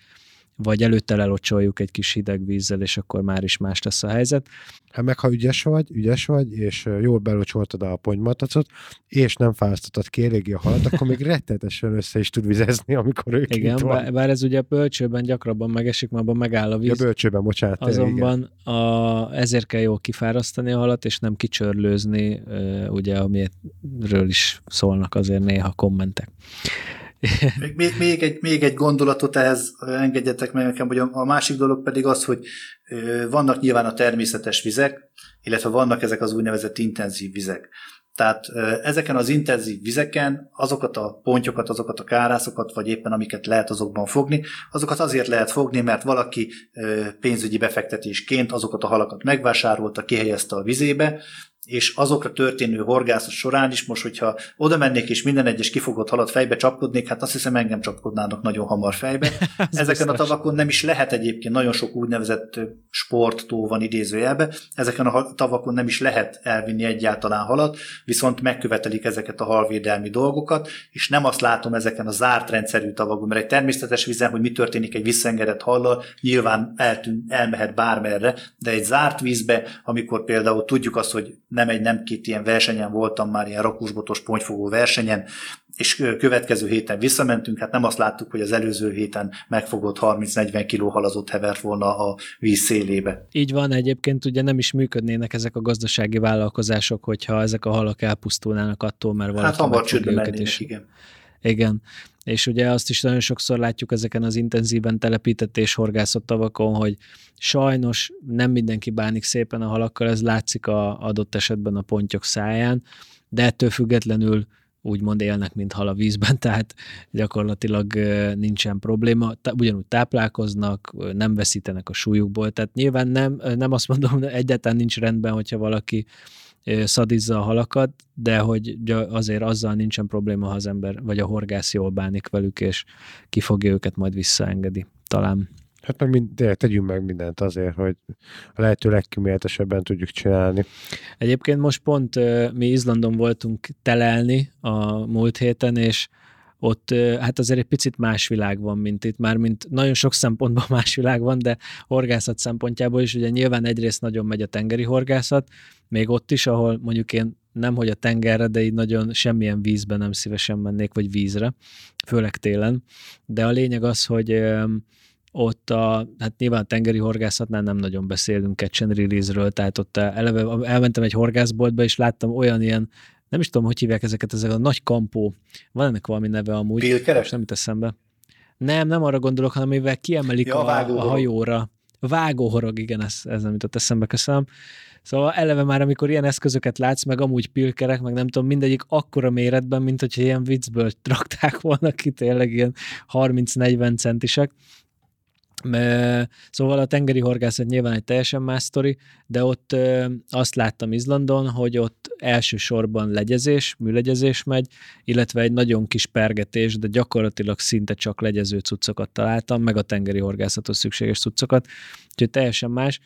vagy előtte lelocsoljuk egy kis hideg vízzel, és akkor már is más lesz a helyzet. Hát meg ha ügyes vagy, ügyes vagy, és jól belocsoltad a ponymatacot, és nem fárasztottad ki eléggé a halat, akkor még rettetesen össze is tud vizezni, amikor ők Igen, bár, bár ez ugye a bölcsőben gyakrabban megesik, mert abban megáll a víz. A bölcsőben, bocsánat. Azonban a, ezért kell jól kifárasztani a halat, és nem kicsörlőzni, ugye, amiről is szólnak azért néha kommentek. Még, még, még, egy, még egy gondolatot ehhez engedjetek meg nekem, hogy a, a másik dolog pedig az, hogy vannak nyilván a természetes vizek, illetve vannak ezek az úgynevezett intenzív vizek. Tehát ezeken az intenzív vizeken azokat a pontyokat, azokat a kárászokat, vagy éppen amiket lehet azokban fogni, azokat azért lehet fogni, mert valaki pénzügyi befektetésként azokat a halakat megvásárolta, kihelyezte a vizébe, és azokra történő horgászat során is most, hogyha oda mennék és minden egyes kifogott halat fejbe csapkodnék, hát azt hiszem engem csapkodnának nagyon hamar fejbe. Ezeken a tavakon nem is lehet egyébként, nagyon sok úgynevezett sporttó van idézőjelbe, ezeken a tavakon nem is lehet elvinni egyáltalán halat, viszont megkövetelik ezeket a halvédelmi dolgokat, és nem azt látom ezeken a zárt rendszerű tavakon, mert egy természetes vizen, hogy mi történik egy visszaengedett hallal, nyilván eltűn, elmehet bármerre, de egy zárt vízbe, amikor például tudjuk azt, hogy nem egy, nem két ilyen versenyen voltam már, ilyen rakusbotos pontyfogó versenyen, és következő héten visszamentünk, hát nem azt láttuk, hogy az előző héten megfogott 30-40 kiló halazott hevert volna a víz szélébe. Így van, egyébként ugye nem is működnének ezek a gazdasági vállalkozások, hogyha ezek a halak elpusztulnának attól, mert valaki Hát hamar csődbe mennének, is. igen. Igen, és ugye azt is nagyon sokszor látjuk ezeken az intenzíven telepített és horgászott tavakon, hogy sajnos nem mindenki bánik szépen a halakkal, ez látszik a adott esetben a pontyok száján, de ettől függetlenül úgymond élnek, mint hal a vízben, tehát gyakorlatilag nincsen probléma. Ugyanúgy táplálkoznak, nem veszítenek a súlyukból, tehát nyilván nem, nem azt mondom, egyáltalán nincs rendben, hogyha valaki szadizza a halakat, de hogy azért azzal nincsen probléma, ha az ember vagy a horgász jól bánik velük, és kifogja őket, majd visszaengedi. Talán. Hát meg mind, de tegyünk meg mindent azért, hogy a lehető legkíméletesebben tudjuk csinálni. Egyébként most pont mi Izlandon voltunk telelni a múlt héten, és ott hát azért egy picit más világ van, mint itt, már mint nagyon sok szempontban más világ van, de horgászat szempontjából is ugye nyilván egyrészt nagyon megy a tengeri horgászat, még ott is, ahol mondjuk én nem hogy a tengerre, de így nagyon semmilyen vízbe nem szívesen mennék, vagy vízre, főleg télen. De a lényeg az, hogy ott a, hát nyilván a tengeri horgászatnál nem nagyon beszélünk catch and release-ről, tehát ott eleve elmentem egy horgászboltba, és láttam olyan ilyen nem is tudom, hogy hívják ezeket, ezek a nagy kampó. Van ennek valami neve amúgy. Pilkeres? Nem jut eszembe. Nem, nem arra gondolok, hanem mivel kiemelik ja, a, a, hajóra. Vágóhorog, igen, ez, ez nem jutott eszembe, köszönöm. Szóval eleve már, amikor ilyen eszközöket látsz, meg amúgy pilkerek, meg nem tudom, mindegyik akkora méretben, mint hogyha ilyen viccből trakták volna ki, tényleg ilyen 30-40 centisek. Szóval a tengeri horgászat nyilván egy teljesen más sztori, de ott azt láttam Izlandon, hogy ott elsősorban legyezés, műlegyezés megy, illetve egy nagyon kis pergetés, de gyakorlatilag szinte csak legyező cuccokat találtam, meg a tengeri horgászathoz szükséges cuccokat, úgyhogy teljesen más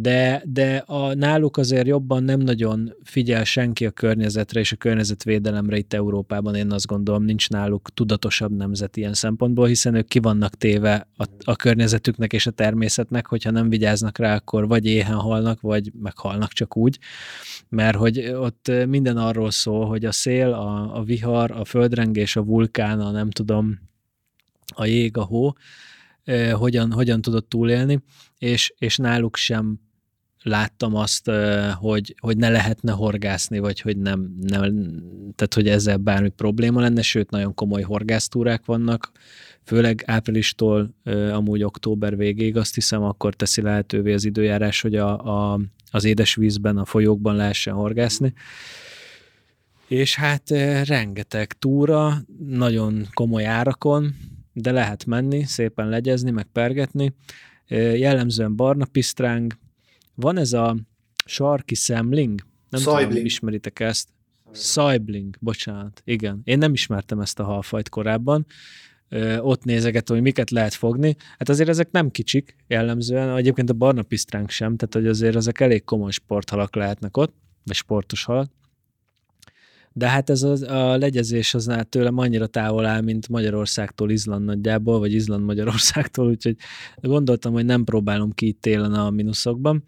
de, de a, náluk azért jobban nem nagyon figyel senki a környezetre és a környezetvédelemre itt Európában, én azt gondolom, nincs náluk tudatosabb nemzet ilyen szempontból, hiszen ők ki vannak téve a, a környezetüknek és a természetnek, hogyha nem vigyáznak rá, akkor vagy éhen halnak, vagy meghalnak csak úgy, mert hogy ott minden arról szól, hogy a szél, a, a vihar, a földrengés, a vulkán, a nem tudom, a jég, a hó, hogyan, hogyan tudott túlélni, és, és náluk sem láttam azt, hogy, hogy ne lehetne horgászni, vagy hogy nem, nem, tehát hogy ezzel bármi probléma lenne, sőt, nagyon komoly horgásztúrák vannak, főleg áprilistól amúgy október végéig, azt hiszem, akkor teszi lehetővé az időjárás, hogy a, a, az édesvízben, a folyókban lehessen horgászni. És hát rengeteg túra, nagyon komoly árakon, de lehet menni, szépen legyezni, meg pergetni. Jellemzően barna pisztráng. Van ez a sarki szemling? Nem Szajbling. tudom, ismeritek ezt. Szajbling, bocsánat. Igen. Én nem ismertem ezt a halfajt korábban. Ö, ott nézegetem, hogy miket lehet fogni. Hát azért ezek nem kicsik jellemzően, egyébként a barna pisztránk sem, tehát hogy azért ezek elég komoly sporthalak lehetnek ott, vagy sportos halak. De hát ez a, a legyezés az tőlem annyira távol áll, mint Magyarországtól Izland nagyjából, vagy Izland Magyarországtól, úgyhogy gondoltam, hogy nem próbálom ki itt télen a mínuszokban.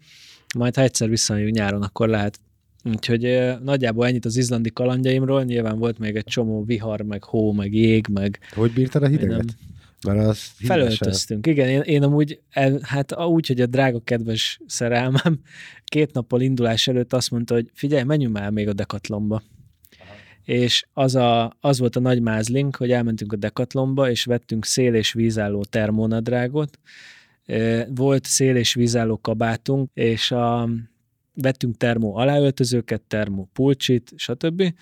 Majd ha egyszer visszamegyünk nyáron, akkor lehet. Úgyhogy nagyjából ennyit az izlandi kalandjaimról, nyilván volt még egy csomó vihar, meg hó, meg jég, meg... Hogy bírtad a hideget? Nem, mert az Felöltöztünk, igen. Én, én amúgy, hát úgy, hogy a drága kedves szerelmem két nappal indulás előtt azt mondta, hogy figyelj, menjünk már még a Decathlonba és az, a, az volt a nagy mázlink, hogy elmentünk a Decathlonba, és vettünk szél- és vízálló termonadrágot, volt szél- és vízálló kabátunk, és a, vettünk termó aláöltözőket, termó pulcsit, stb.,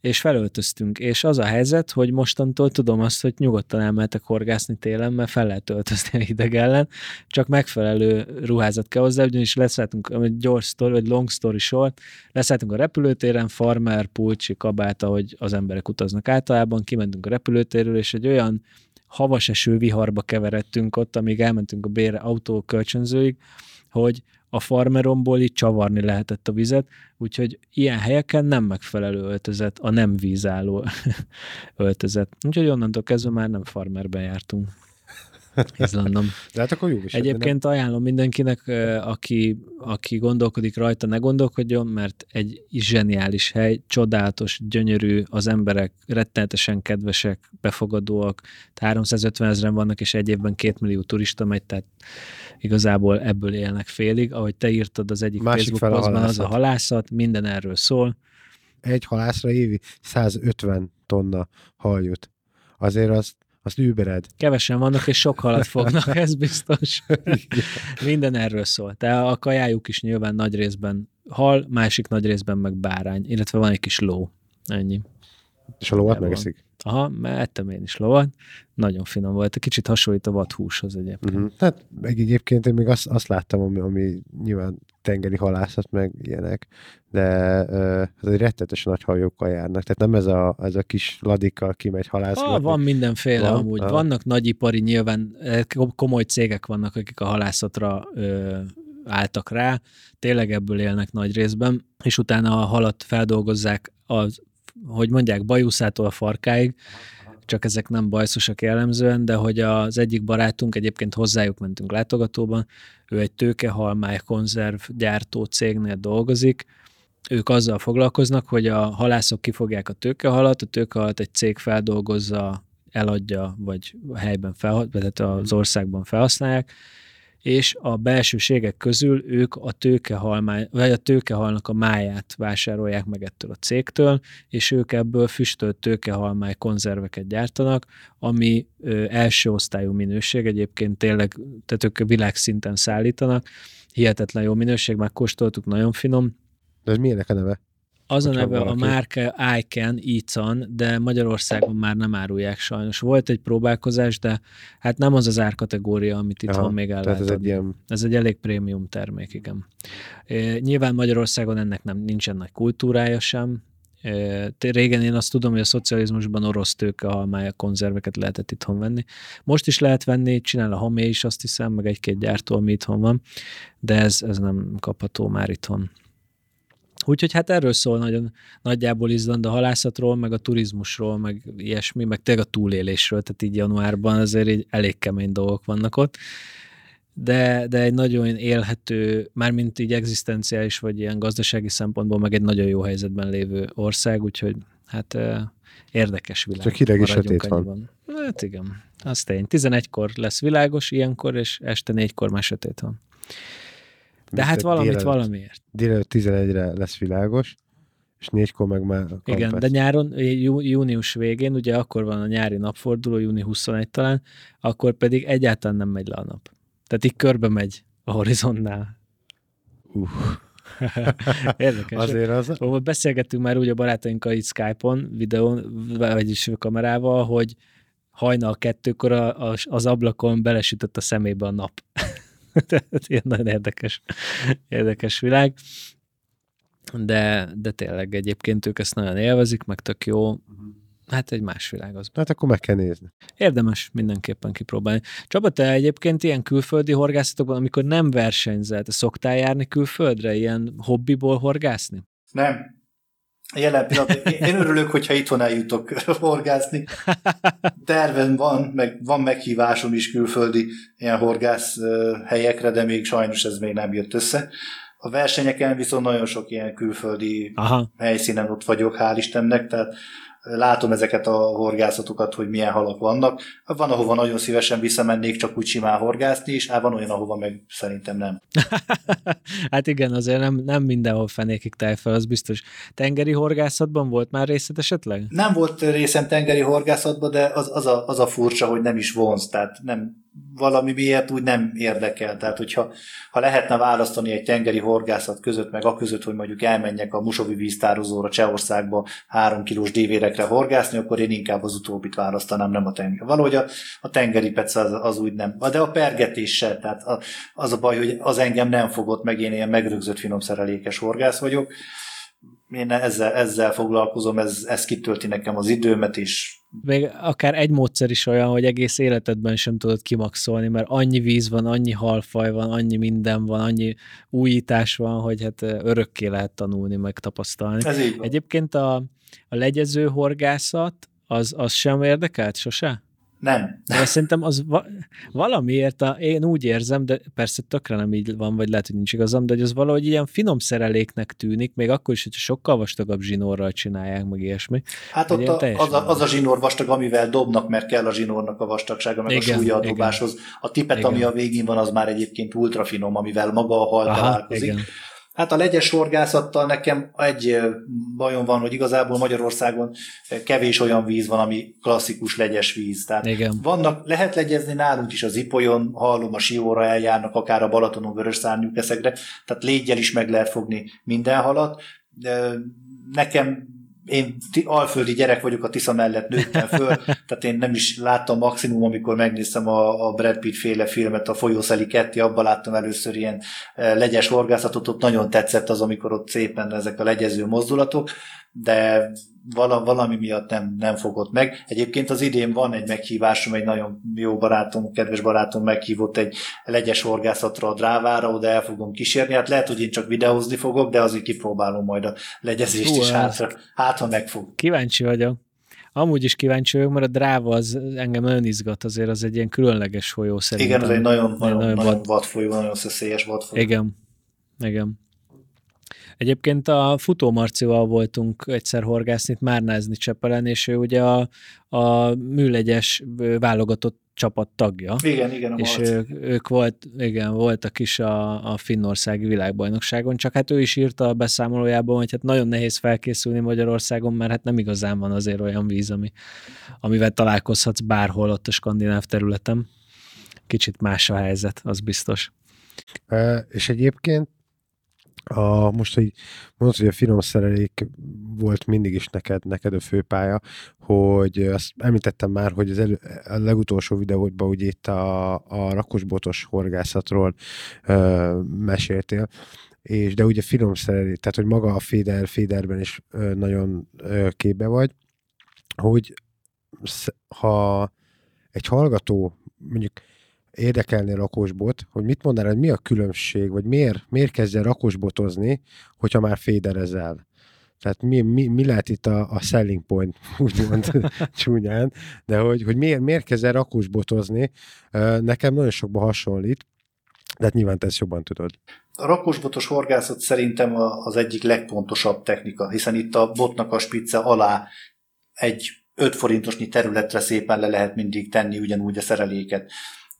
és felöltöztünk. És az a helyzet, hogy mostantól tudom azt, hogy nyugodtan elmehetek horgászni télen, mert fel lehet öltözni a hideg ellen, csak megfelelő ruházat kell hozzá, ugyanis leszálltunk, egy gyors story, vagy long story short, leszálltunk a repülőtéren, farmer, pulcsi, kabát, ahogy az emberek utaznak általában, kimentünk a repülőtérről, és egy olyan havas eső viharba keveredtünk ott, amíg elmentünk a bére autó kölcsönzőig, hogy a farmeromból így csavarni lehetett a vizet, úgyhogy ilyen helyeken nem megfelelő öltözet, a nem vízálló öltözet. Úgyhogy onnantól kezdve már nem farmerben jártunk. Izlandon. De hát akkor jó is. Egyébként nem? ajánlom mindenkinek, aki, aki gondolkodik rajta, ne gondolkodjon, mert egy zseniális hely, csodálatos, gyönyörű, az emberek rettenetesen kedvesek, befogadóak, 350 ezeren vannak, és egy évben két millió turista megy, tehát igazából ebből élnek félig. Ahogy te írtad az egyik Másik Facebook posztban, az a halászat, minden erről szól. Egy halászra évi 150 tonna hal jut. Azért azt azt übered. Kevesen vannak, és sok halat fognak, ez biztos. Minden erről szól. Tehát a kajájuk is nyilván nagy részben hal, másik nagy részben meg bárány, illetve van egy kis ló. Ennyi. És a lovat megeszik? Aha, mert ettem én is lovat. Nagyon finom volt. Kicsit hasonlít a vadhúshoz egyébként. Uh-huh. Hát meg egyébként én még azt, azt láttam, ami, ami nyilván tengeri halászat, meg ilyenek, de ez egy rettetesen nagy hajókkal járnak. Tehát nem ez a, ez a kis ladikkal kimegy halászni. Ah, van mindenféle van, amúgy. Ah. Vannak nagyipari, nyilván komoly cégek vannak, akik a halászatra ö, álltak rá, tényleg ebből élnek nagy részben, és utána a halat feldolgozzák az hogy mondják, bajuszától a farkáig, csak ezek nem bajszosak jellemzően, de hogy az egyik barátunk, egyébként hozzájuk mentünk látogatóban, ő egy tőkehalmály konzerv gyártó cégnél dolgozik, ők azzal foglalkoznak, hogy a halászok kifogják a tőkehalat, a tőkehalat egy cég feldolgozza, eladja, vagy helyben fel, tehát az országban felhasználják, és a belsőségek közül ők a tőkehalmány, vagy a tőkehalnak a máját vásárolják meg ettől a cégtől, és ők ebből füstölt tőkehalmály konzerveket gyártanak, ami ö, első osztályú minőség, egyébként tényleg, tehát ők világszinten szállítanak, hihetetlen jó minőség, megkóstoltuk, nagyon finom. De ez milyenek a neve? Az a neve, a márka Icon, Icon, de Magyarországon már nem árulják sajnos. Volt egy próbálkozás, de hát nem az az árkategória, amit itt van még el lehet ez egy, ilyen... ez egy elég prémium termék, igen. E, nyilván Magyarországon ennek nem nincsen nagy kultúrája sem. Régen én azt tudom, hogy a szocializmusban orosz tőke halmája konzerveket lehetett itthon venni. Most is lehet venni, csinál a Hamé is, azt hiszem, meg egy-két gyártó, ami itthon van, de ez, ez nem kapható már itthon. Úgyhogy hát erről szól nagyon nagyjából Izland a halászatról, meg a turizmusról, meg ilyesmi, meg tényleg a túlélésről, tehát így januárban azért így elég kemény dolgok vannak ott. De, de egy nagyon élhető, mármint így egzisztenciális, vagy ilyen gazdasági szempontból, meg egy nagyon jó helyzetben lévő ország, úgyhogy hát érdekes világ. Csak hideg és sötét van. Hát igen, az tény. 11-kor lesz világos ilyenkor, és este 4-kor már sötét van. De hát valamit délelőtt, valamiért. Délelőtt 11-re lesz világos, és négykor meg már Igen, de nyáron, jú, június végén, ugye akkor van a nyári napforduló, júni 21 talán, akkor pedig egyáltalán nem megy le a nap. Tehát így körbe megy a horizontnál. Uh. Érdekes. Azért az... Ó, beszélgettünk már úgy a barátainkkal itt Skype-on, videón, vagyis kamerával, hogy hajnal kettőkor az ablakon belesütött a szemébe a nap. Tehát ilyen nagyon érdekes, érdekes világ. De, de tényleg egyébként ők ezt nagyon élvezik, meg tök jó. Hát egy más világ az. Hát akkor meg kell nézni. Érdemes mindenképpen kipróbálni. Csaba, te egyébként ilyen külföldi horgászatokban, amikor nem versenyzel, te szoktál járni külföldre, ilyen hobbiból horgászni? Nem. Jelen pillanatban. Én örülök, hogyha itthon eljutok horgászni. Terven van, meg van meghívásom is külföldi ilyen horgász helyekre, de még sajnos ez még nem jött össze. A versenyeken viszont nagyon sok ilyen külföldi Aha. helyszínen ott vagyok, hál' Istennek, tehát látom ezeket a horgászatokat, hogy milyen halak vannak. Van, ahova nagyon szívesen visszamennék csak úgy simán horgászni, és hát van olyan, ahova meg szerintem nem. hát igen, azért nem, nem mindenhol fenékig táj fel, az biztos. Tengeri horgászatban volt már részed esetleg? Nem volt részem tengeri horgászatban, de az, az, a, az a furcsa, hogy nem is vonz, tehát nem, valami miért úgy nem érdekel. Tehát, hogyha ha lehetne választani egy tengeri horgászat között, meg a között, hogy mondjuk elmenjek a Musovi víztározóra Csehországba három kilós dévérekre horgászni, akkor én inkább az utóbbit választanám, nem a tenger. Valahogy a, a tengeri pec az, az úgy nem. De a pergetéssel, tehát a, az a baj, hogy az engem nem fogott meg, én ilyen megrögzött finomszerelékes horgász vagyok. Én ezzel, ezzel foglalkozom, ez, ez kitölti nekem az időmet, és még akár egy módszer is olyan, hogy egész életedben sem tudod kimaxolni, mert annyi víz van, annyi halfaj van, annyi minden van, annyi újítás van, hogy hát örökké lehet tanulni, meg tapasztalni. Egyébként a, a legyező horgászat, az, az sem érdekelt sose? Nem. De szerintem az va- valamiért, a, én úgy érzem, de persze tökre nem így van, vagy lehet, hogy nincs igazam, de hogy az valahogy ilyen finom szereléknek tűnik, még akkor is, hogyha sokkal vastagabb zsinórral csinálják, meg ilyesmi. Hát ott a, az, a, az a zsinór vastag, amivel dobnak, mert kell a zsinórnak a vastagsága, meg igen, a súlya a dobáshoz. A tipet, igen. ami a végén van, az már egyébként ultra finom, amivel maga a hal találkozik. Igen. Hát a legyes horgászattal nekem egy bajom van, hogy igazából Magyarországon kevés olyan víz van, ami klasszikus legyes víz. Tehát Igen. vannak, lehet legyezni nálunk is az Ipolyon, hallom a Sióra eljárnak, akár a Balatonon vörös szárnyú keszegre, tehát légyel is meg lehet fogni minden halat. Nekem én alföldi gyerek vagyok, a Tisza mellett nőttem föl, tehát én nem is láttam maximum, amikor megnéztem a, a Brad Pitt féle filmet, a Folyószeli Ketti, abban láttam először ilyen e, legyes horgászatot, ott nagyon tetszett az, amikor ott szépen ezek a legyező mozdulatok, de valami miatt nem, nem fogott meg. Egyébként az idén van egy meghívásom, egy nagyon jó barátom, kedves barátom meghívott egy legyes horgászatra a drávára, oda el fogom kísérni. Hát lehet, hogy én csak videózni fogok, de azért kipróbálom majd a legyezést Hú, is, hát, hát ha megfog. Kíváncsi vagyok. Amúgy is kíváncsi vagyok, mert a dráva az engem nagyon izgat, azért az egy ilyen különleges folyó szerintem. Igen, az egy nagyon, nagyon, nagyon, nagyon vad... vadfolyó, nagyon szeszélyes vadfolyó. Igen, igen. Egyébként a futómarcival voltunk egyszer horgászni, Márnázni Csepelen, és ő ugye a, a műlegyes válogatott csapat tagja. Igen, igen, a És ők, ők volt, igen, voltak is a, a Finnországi világbajnokságon, csak hát ő is írta a beszámolójában, hogy hát nagyon nehéz felkészülni Magyarországon, mert hát nem igazán van azért olyan víz, ami, amivel találkozhatsz bárhol ott a skandináv területen. Kicsit más a helyzet, az biztos. E, és egyébként a, most, hogy mondod, hogy a finom szerelék volt mindig is neked, neked a főpálya, hogy azt említettem már, hogy az elő, a legutolsó videódban ugye itt a, a rakosbotos horgászatról ö, meséltél, és de ugye finom szerelék, tehát hogy maga a féder, féderben is ö, nagyon ö, képbe vagy, hogy ha egy hallgató mondjuk érdekelni rakosbot, hogy mit mondanál, hogy mi a különbség, vagy miért, miért kezdje rakosbotozni, hogyha már féderezel? Tehát mi, mi, mi lehet itt a, a selling point, úgymond csúnyán, de hogy, hogy miért, miért kezd el rakosbotozni, nekem nagyon sokban hasonlít, de hát nyilván te ezt jobban tudod. A rakosbotos horgászat szerintem az egyik legpontosabb technika, hiszen itt a botnak a spicce alá egy 5 forintosnyi területre szépen le lehet mindig tenni ugyanúgy a szereléket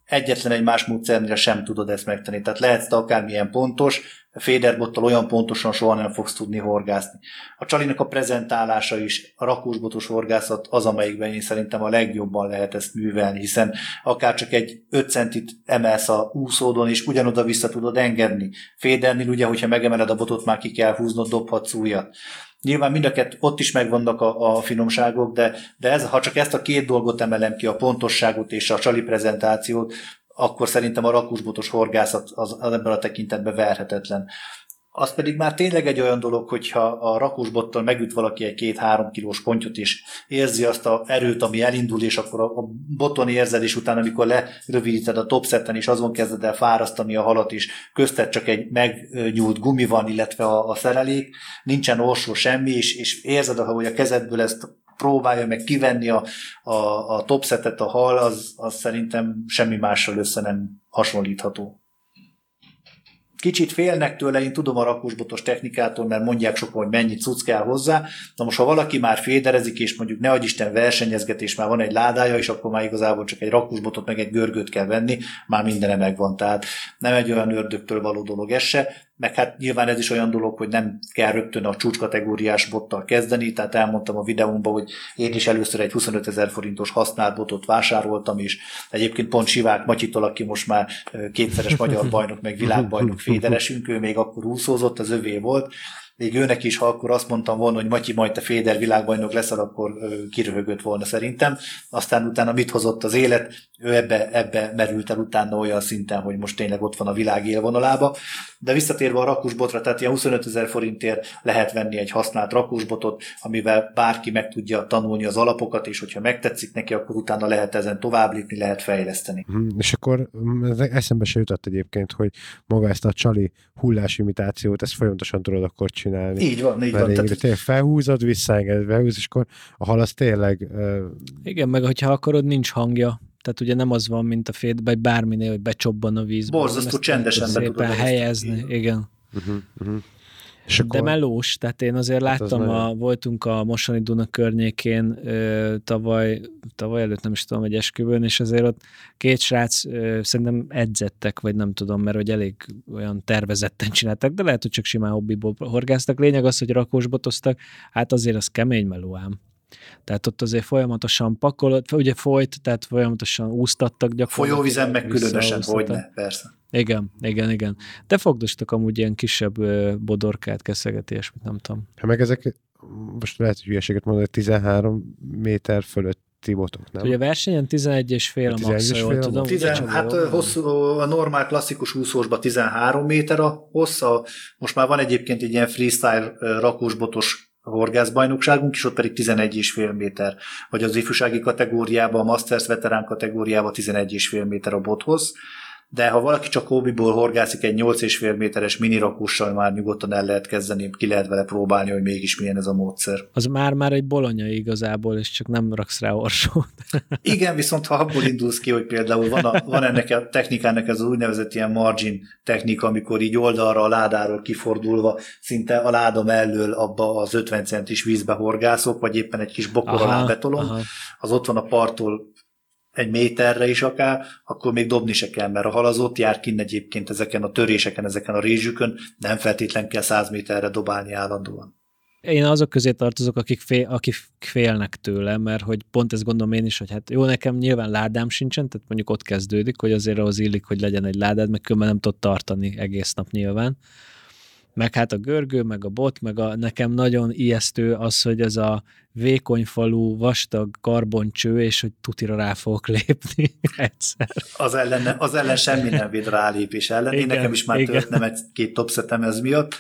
egyetlen egy más módszernél sem tudod ezt megtenni. Tehát lehetsz te akármilyen pontos, féderbottal olyan pontosan soha nem fogsz tudni horgászni. A csalinak a prezentálása is, a rakósbotos horgászat az, amelyikben én szerintem a legjobban lehet ezt művelni, hiszen akár csak egy 5 centit emelsz a úszódon, és ugyanoda vissza tudod engedni. Fédernél ugye, hogyha megemeled a botot, már ki kell húznod, dobhatsz újat. Nyilván mind a kett, ott is megvannak a, a finomságok, de, de ez, ha csak ezt a két dolgot emelem ki, a pontosságot és a csali prezentációt, akkor szerintem a rakusbotos horgászat az, az ebben a tekintetben verhetetlen. Az pedig már tényleg egy olyan dolog, hogyha a rakusbottal megüt valaki egy két-három kilós pontyot, és érzi azt a erőt, ami elindul, és akkor a, boton érzelés után, amikor lerövidíted a topszetten, és azon kezded el fárasztani a halat, és köztet csak egy megnyúlt gumi van, illetve a, a szerelék, nincsen orsó semmi, és, és érzed, hogy a kezedből ezt próbálja meg kivenni a, a, a topsetet a hal, az, az szerintem semmi mással össze nem hasonlítható. Kicsit félnek tőle, én tudom a rakósbotos technikától, mert mondják sokan, hogy mennyi cucc kell hozzá. Na most, ha valaki már féderezik, és mondjuk ne Isten versenyezget, és már van egy ládája, és akkor már igazából csak egy rakósbotot, meg egy görgőt kell venni, már mindene megvan. Tehát nem egy olyan ördögtől való dolog ez se, meg hát nyilván ez is olyan dolog, hogy nem kell rögtön a csúcskategóriás bottal kezdeni, tehát elmondtam a videómban, hogy én is először egy 25 ezer forintos használt botot vásároltam, és egyébként pont Sivák Matyitól, aki most már kétszeres magyar bajnok, meg világbajnok féderesünk, ő még akkor úszózott, az övé volt, még őnek is, ha akkor azt mondtam volna, hogy Matyi, majd te Féder világbajnok leszel, akkor kiröhögött volna szerintem. Aztán utána mit hozott az élet, ő ebbe, ebbe merült el utána olyan szinten, hogy most tényleg ott van a világ élvonalába. De visszatérve a rakusbotra, tehát ilyen 25 ezer forintért lehet venni egy használt rakusbotot, amivel bárki meg tudja tanulni az alapokat, és hogyha megtetszik neki, akkor utána lehet ezen tovább lépni, lehet fejleszteni. Hmm, és akkor mm, eszembe se jutott egyébként, hogy maga ezt a csali hullásimitációt, ezt folyamatosan tudod akkor csinálni. Így van, így van. Tehát... Tényleg felhúzod, visszaengeded, felhúz, és akkor a hal az tényleg... Uh... Igen, meg hogyha akarod, nincs hangja, tehát ugye nem az van, mint a féd, vagy bárminél, hogy becsobban a vízbe. Borzasztó csendesen be Szépen helyezni, igen. igen. Uh-huh, uh-huh. És akkor... De melós, tehát én azért hát láttam, az a, nagyon... voltunk a Mosoni Duna környékén ö, tavaly, tavaly előtt nem is tudom, egy esküvőn, és azért ott két srác ö, szerintem edzettek, vagy nem tudom, mert hogy elég olyan tervezetten csináltak, de lehet, hogy csak simán hobbiból horgáztak. Lényeg az, hogy rakósbotoztak, hát azért az kemény melóám. Tehát ott azért folyamatosan pakolott, ugye folyt, tehát folyamatosan úsztattak gyakorlatilag. Folyóvizen meg különösen, hogyne, persze. Igen, igen, igen. De fogdostak amúgy ilyen kisebb bodorkát, keszeget, ilyesmit, nem tudom. Hát meg ezek, most lehet, hogy hülyeséget mondani, 13 méter fölött botok, nem? Ugye a versenyen 11 és fél a max, jól tudom. 10, hát hosszú, a normál klasszikus úszósban 13 méter a hossza, most már van egyébként egy ilyen freestyle rakósbotos horgászbajnokságunk, és ott pedig 11,5 méter, vagy az ifjúsági kategóriában, a Masters veterán kategóriában 11,5 méter a bothoz, de ha valaki csak hobbiból horgászik egy 8,5 méteres minirakussal, már nyugodtan el lehet kezdeni, ki lehet vele próbálni, hogy mégis milyen ez a módszer. Az már-már egy bolonya igazából, és csak nem raksz rá orsót. Igen, viszont ha abból indulsz ki, hogy például van, a, van ennek a technikának ez az úgynevezett ilyen margin technika, amikor így oldalra a ládáról kifordulva szinte a láda mellől abba az 50 centis vízbe horgászok, vagy éppen egy kis bokor alá betolom, aha. az ott van a parttól egy méterre is akár, akkor még dobni se kell, mert a hal az ott jár kinn egyébként ezeken a töréseken, ezeken a rézsükön, nem feltétlen kell 100 méterre dobálni állandóan. Én azok közé tartozok, akik, fél, akik félnek tőle, mert hogy pont ezt gondolom én is, hogy hát jó, nekem nyilván ládám sincsen, tehát mondjuk ott kezdődik, hogy azért ahhoz illik, hogy legyen egy ládád, meg különben nem tud tartani egész nap nyilván meg hát a görgő, meg a bot, meg a, nekem nagyon ijesztő az, hogy ez a vékony falú, vastag karboncső, és hogy tutira rá fogok lépni egyszer. Az ellen, az ellen semmi nem véd rálépés ellen. Igen, Én nekem is már történtem egy-két topszetem ez miatt,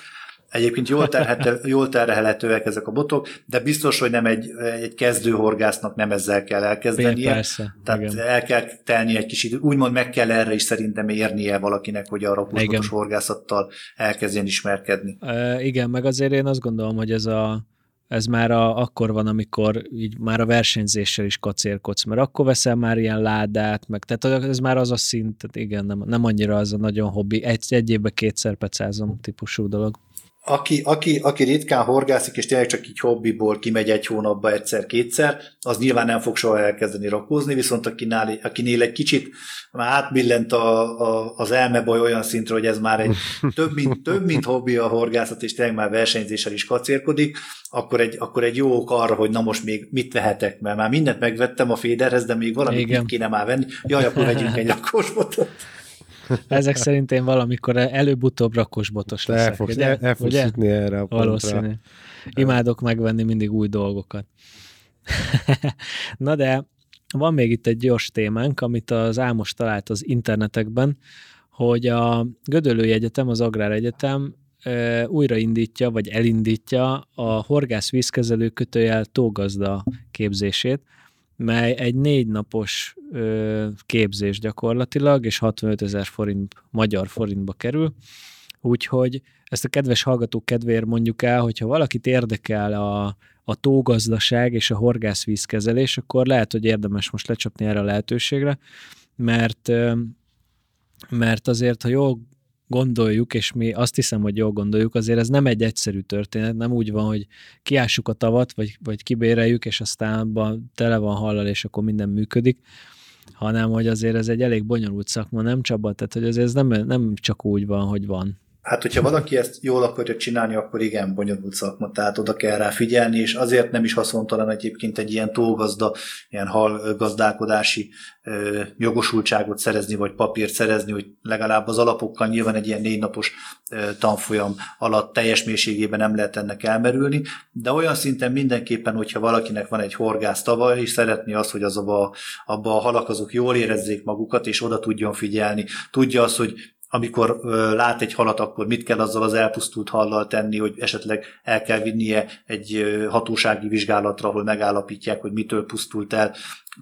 Egyébként jól, terhető, jól terhelhetőek ezek a botok, de biztos, hogy nem egy, egy kezdőhorgásznak nem ezzel kell elkezdenie. Persze, Tehát igen. el kell telni egy kis idő. Úgymond meg kell erre is szerintem érnie valakinek, hogy a rakósbotos horgászattal elkezdjen ismerkedni. E, igen, meg azért én azt gondolom, hogy ez a ez már a, akkor van, amikor így már a versenyzéssel is kacérkodsz, mert akkor veszel már ilyen ládát, meg tehát ez már az a szint, tehát igen, nem, nem annyira az a nagyon hobbi, egy, egy évben kétszer pecázom típusú dolog aki, aki, aki ritkán horgászik, és tényleg csak így hobbiból kimegy egy hónapba egyszer-kétszer, az nyilván nem fog soha elkezdeni rakózni, viszont akinél, akinél egy kicsit már átbillent a, a, az elmebaj olyan szintre, hogy ez már egy több mint, több mint hobbi a horgászat, és tényleg már versenyzéssel is kacérkodik, akkor egy, akkor egy jó ok arra, hogy na most még mit vehetek, mert már mindent megvettem a féderhez, de még valamit kéne már venni. Jaj, akkor vegyünk egy rakósbotot. Ezek szerint én valamikor előbb-utóbb rakosbotos leszek. El fogsz, el, el fogsz jutni erre a pontra. Valószínű. Imádok megvenni mindig új dolgokat. Na de van még itt egy gyors témánk, amit az Ámos talált az internetekben, hogy a Gödöllői Egyetem, az Agrár Egyetem újraindítja, vagy elindítja a horgász vízkezelő kötőjel tógazda képzését, mely egy négy napos ö, képzés gyakorlatilag, és 65 ezer forint, magyar forintba kerül. Úgyhogy ezt a kedves hallgatók kedvéért mondjuk el, hogyha valakit érdekel a, a tógazdaság és a horgászvízkezelés, akkor lehet, hogy érdemes most lecsapni erre a lehetőségre, mert mert azért, ha jól gondoljuk, és mi azt hiszem, hogy jól gondoljuk, azért ez nem egy egyszerű történet, nem úgy van, hogy kiássuk a tavat, vagy, vagy kibéreljük, és aztán abban tele van hallal, és akkor minden működik, hanem hogy azért ez egy elég bonyolult szakma, nem Csaba? Tehát, hogy azért ez nem, nem csak úgy van, hogy van. Hát, hogyha valaki ezt jól akarja csinálni, akkor igen, bonyolult szakma, tehát oda kell rá figyelni, és azért nem is haszontalan egyébként egy ilyen tógazda, ilyen hal gazdálkodási ö, jogosultságot szerezni, vagy papírt szerezni, hogy legalább az alapokkal nyilván egy ilyen négy napos ö, tanfolyam alatt teljes mélységében nem lehet ennek elmerülni, de olyan szinten mindenképpen, hogyha valakinek van egy horgász tava, és szeretné azt, hogy az abba, abba a halak azok jól érezzék magukat, és oda tudjon figyelni, tudja azt, hogy amikor lát egy halat, akkor mit kell azzal az elpusztult hallal tenni, hogy esetleg el kell vinnie egy hatósági vizsgálatra, ahol megállapítják, hogy mitől pusztult el,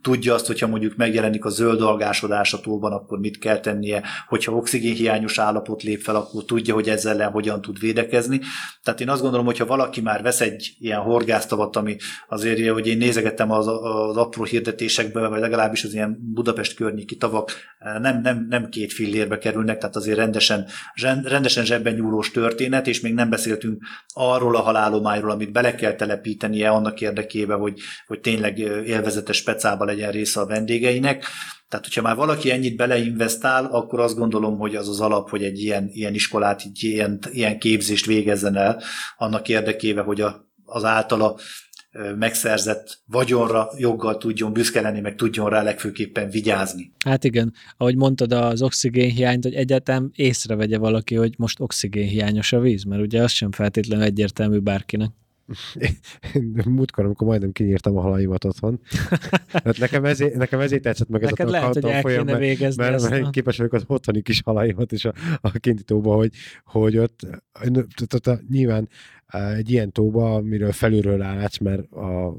tudja azt, hogyha mondjuk megjelenik a zöld algásodás a tóban, akkor mit kell tennie, hogyha oxigénhiányos állapot lép fel, akkor tudja, hogy ezzel ellen hogyan tud védekezni. Tehát én azt gondolom, hogyha valaki már vesz egy ilyen horgásztavat, ami azért, hogy én nézegettem az, az apró hirdetésekbe, vagy legalábbis az ilyen Budapest környéki tavak nem, nem, nem két fillérbe kerülnek, tehát azért rendesen, rendesen zsebben nyúlós történet, és még nem beszéltünk arról a halálományról, amit bele kell telepítenie annak érdekében, hogy, hogy tényleg élvezetes specába legyen része a vendégeinek. Tehát, hogyha már valaki ennyit beleinvestál, akkor azt gondolom, hogy az az alap, hogy egy ilyen, ilyen iskolát, egy ilyen, ilyen képzést végezzen el annak érdekében, hogy a, az általa megszerzett vagyonra joggal tudjon büszke lenni, meg tudjon rá legfőképpen vigyázni. Hát igen, ahogy mondtad az oxigénhiányt, hogy egyetem észrevegye valaki, hogy most oxigénhiányos a víz, mert ugye az sem feltétlenül egyértelmű bárkinek. Múltkor, amikor majdnem kinyírtam a halaimat otthon. Hát nekem, ezért, nekem ezért tetszett meg ez Neked a lehet, hogy el folyam, kéne mert, mert, ezt, mert képes vagyok az otthoni kis halaimat és a, a kinti tóba, hogy, hogy ott, nyilván egy ilyen tóba, amiről felülről rálátsz, mert a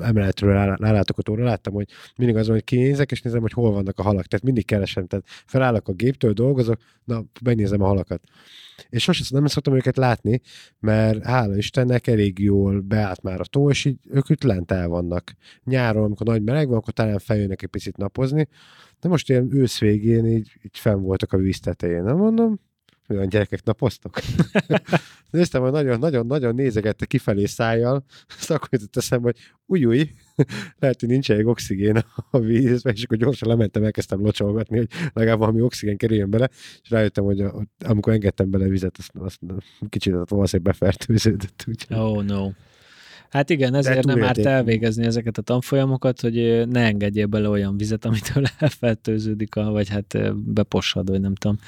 emeletről rá- rálátok a tóra, láttam, hogy mindig az van, hogy kinézek, és nézem, hogy hol vannak a halak. Tehát mindig keresem. Tehát felállok a géptől, dolgozok, na, megnézem a halakat. És sosem nem szoktam őket látni, mert hála Istennek elég jól beállt már a tó, és így ők itt lent el vannak. Nyáron, amikor nagy meleg van, akkor talán feljönnek egy picit napozni, de most ilyen ősz végén így, így fenn voltak a víz tetején. Nem mondom, olyan gyerekek napoztok. Néztem, hogy nagyon-nagyon-nagyon nézegette kifelé szájjal, azt akkor jutott eszembe, hogy új, új, lehet, hogy nincs elég oxigén a vízbe, és akkor gyorsan lementem, elkezdtem locsolgatni, hogy legalább valami oxigén kerüljön bele, és rájöttem, hogy a, amikor engedtem bele vizet, azt, azt kicsit valószínűleg befertőződött. Úgyhogy. Oh no. Hát igen, ezért nem árt elvégezni ezeket a tanfolyamokat, hogy ne engedjél bele olyan vizet, amitől elfertőződik, a- vagy hát bepossad, vagy nem tudom.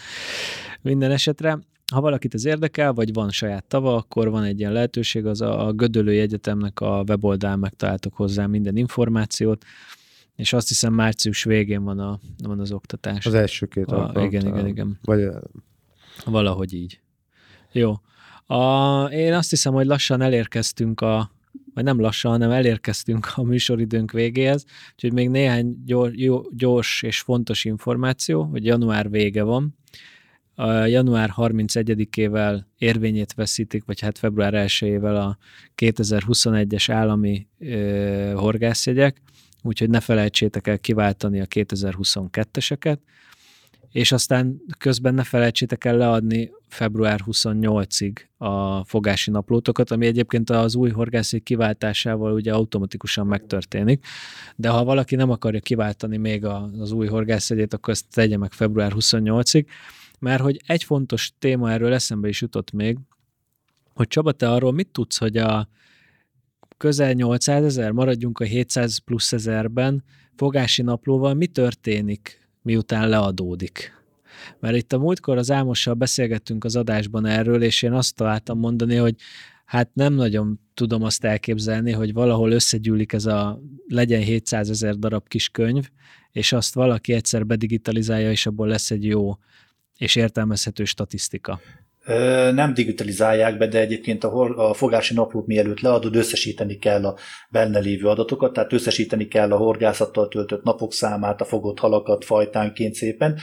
Minden esetre, ha valakit ez érdekel, vagy van saját tava, akkor van egy ilyen lehetőség, az a, a Gödöllői Egyetemnek a weboldalán megtaláltok hozzá minden információt, és azt hiszem március végén van, a, van az oktatás. Az első két a, alkalom igen, igen, igen. Vagy Valahogy így. Jó. A, én azt hiszem, hogy lassan elérkeztünk a, vagy nem lassan, hanem elérkeztünk a műsoridőnk végéhez, úgyhogy még néhány gyors, gyors és fontos információ, hogy január vége van. A január 31-ével érvényét veszítik, vagy hát február 1-ével a 2021-es állami ö, horgászjegyek, úgyhogy ne felejtsétek el kiváltani a 2022-eseket, és aztán közben ne felejtsétek el leadni február 28-ig a fogási naplótokat, ami egyébként az új horgászék kiváltásával ugye automatikusan megtörténik, de ha valaki nem akarja kiváltani még az új horgászegyét, akkor ezt tegye meg február 28-ig, mert hogy egy fontos téma erről eszembe is jutott még, hogy Csaba, te arról mit tudsz, hogy a közel 800 ezer, maradjunk a 700 plusz ezerben, fogási naplóval mi történik, miután leadódik? Mert itt a múltkor az Ámossal beszélgettünk az adásban erről, és én azt találtam mondani, hogy hát nem nagyon tudom azt elképzelni, hogy valahol összegyűlik ez a legyen 700 ezer darab kis könyv, és azt valaki egyszer bedigitalizálja, és abból lesz egy jó és értelmezhető statisztika. Nem digitalizálják be, de egyébként a, a fogási naplót mielőtt leadod, összesíteni kell a benne lévő adatokat, tehát összesíteni kell a horgászattal töltött napok számát, a fogott halakat fajtánként szépen,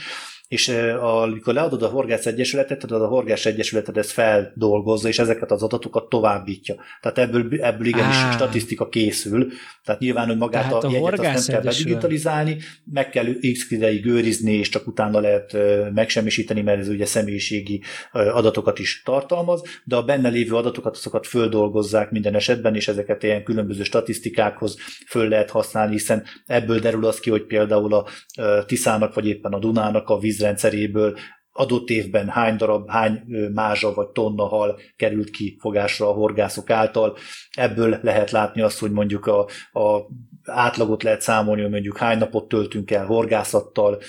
és ö, amikor leadod a horgász egyesületet, tehát a horgász egyesületed ezt feldolgozza, és ezeket az adatokat továbbítja. Tehát ebből, ebből igenis Á. statisztika készül. Tehát nyilván, hogy magát Tehát a, a jegyet azt nem Horgász kell Egyesület- bedigitalizálni, meg kell x ideig őrizni, és csak utána lehet megsemmisíteni, mert ez ugye személyiségi adatokat is tartalmaz, de a benne lévő adatokat azokat földolgozzák minden esetben, és ezeket ilyen különböző statisztikákhoz föl lehet használni, hiszen ebből derül az ki, hogy például a Tiszának, vagy éppen a Dunának a vízrendszeréből adott évben hány darab, hány mázsa vagy tonna hal került ki fogásra a horgászok által. Ebből lehet látni azt, hogy mondjuk a, a átlagot lehet számolni, hogy mondjuk hány napot töltünk el horgászattal,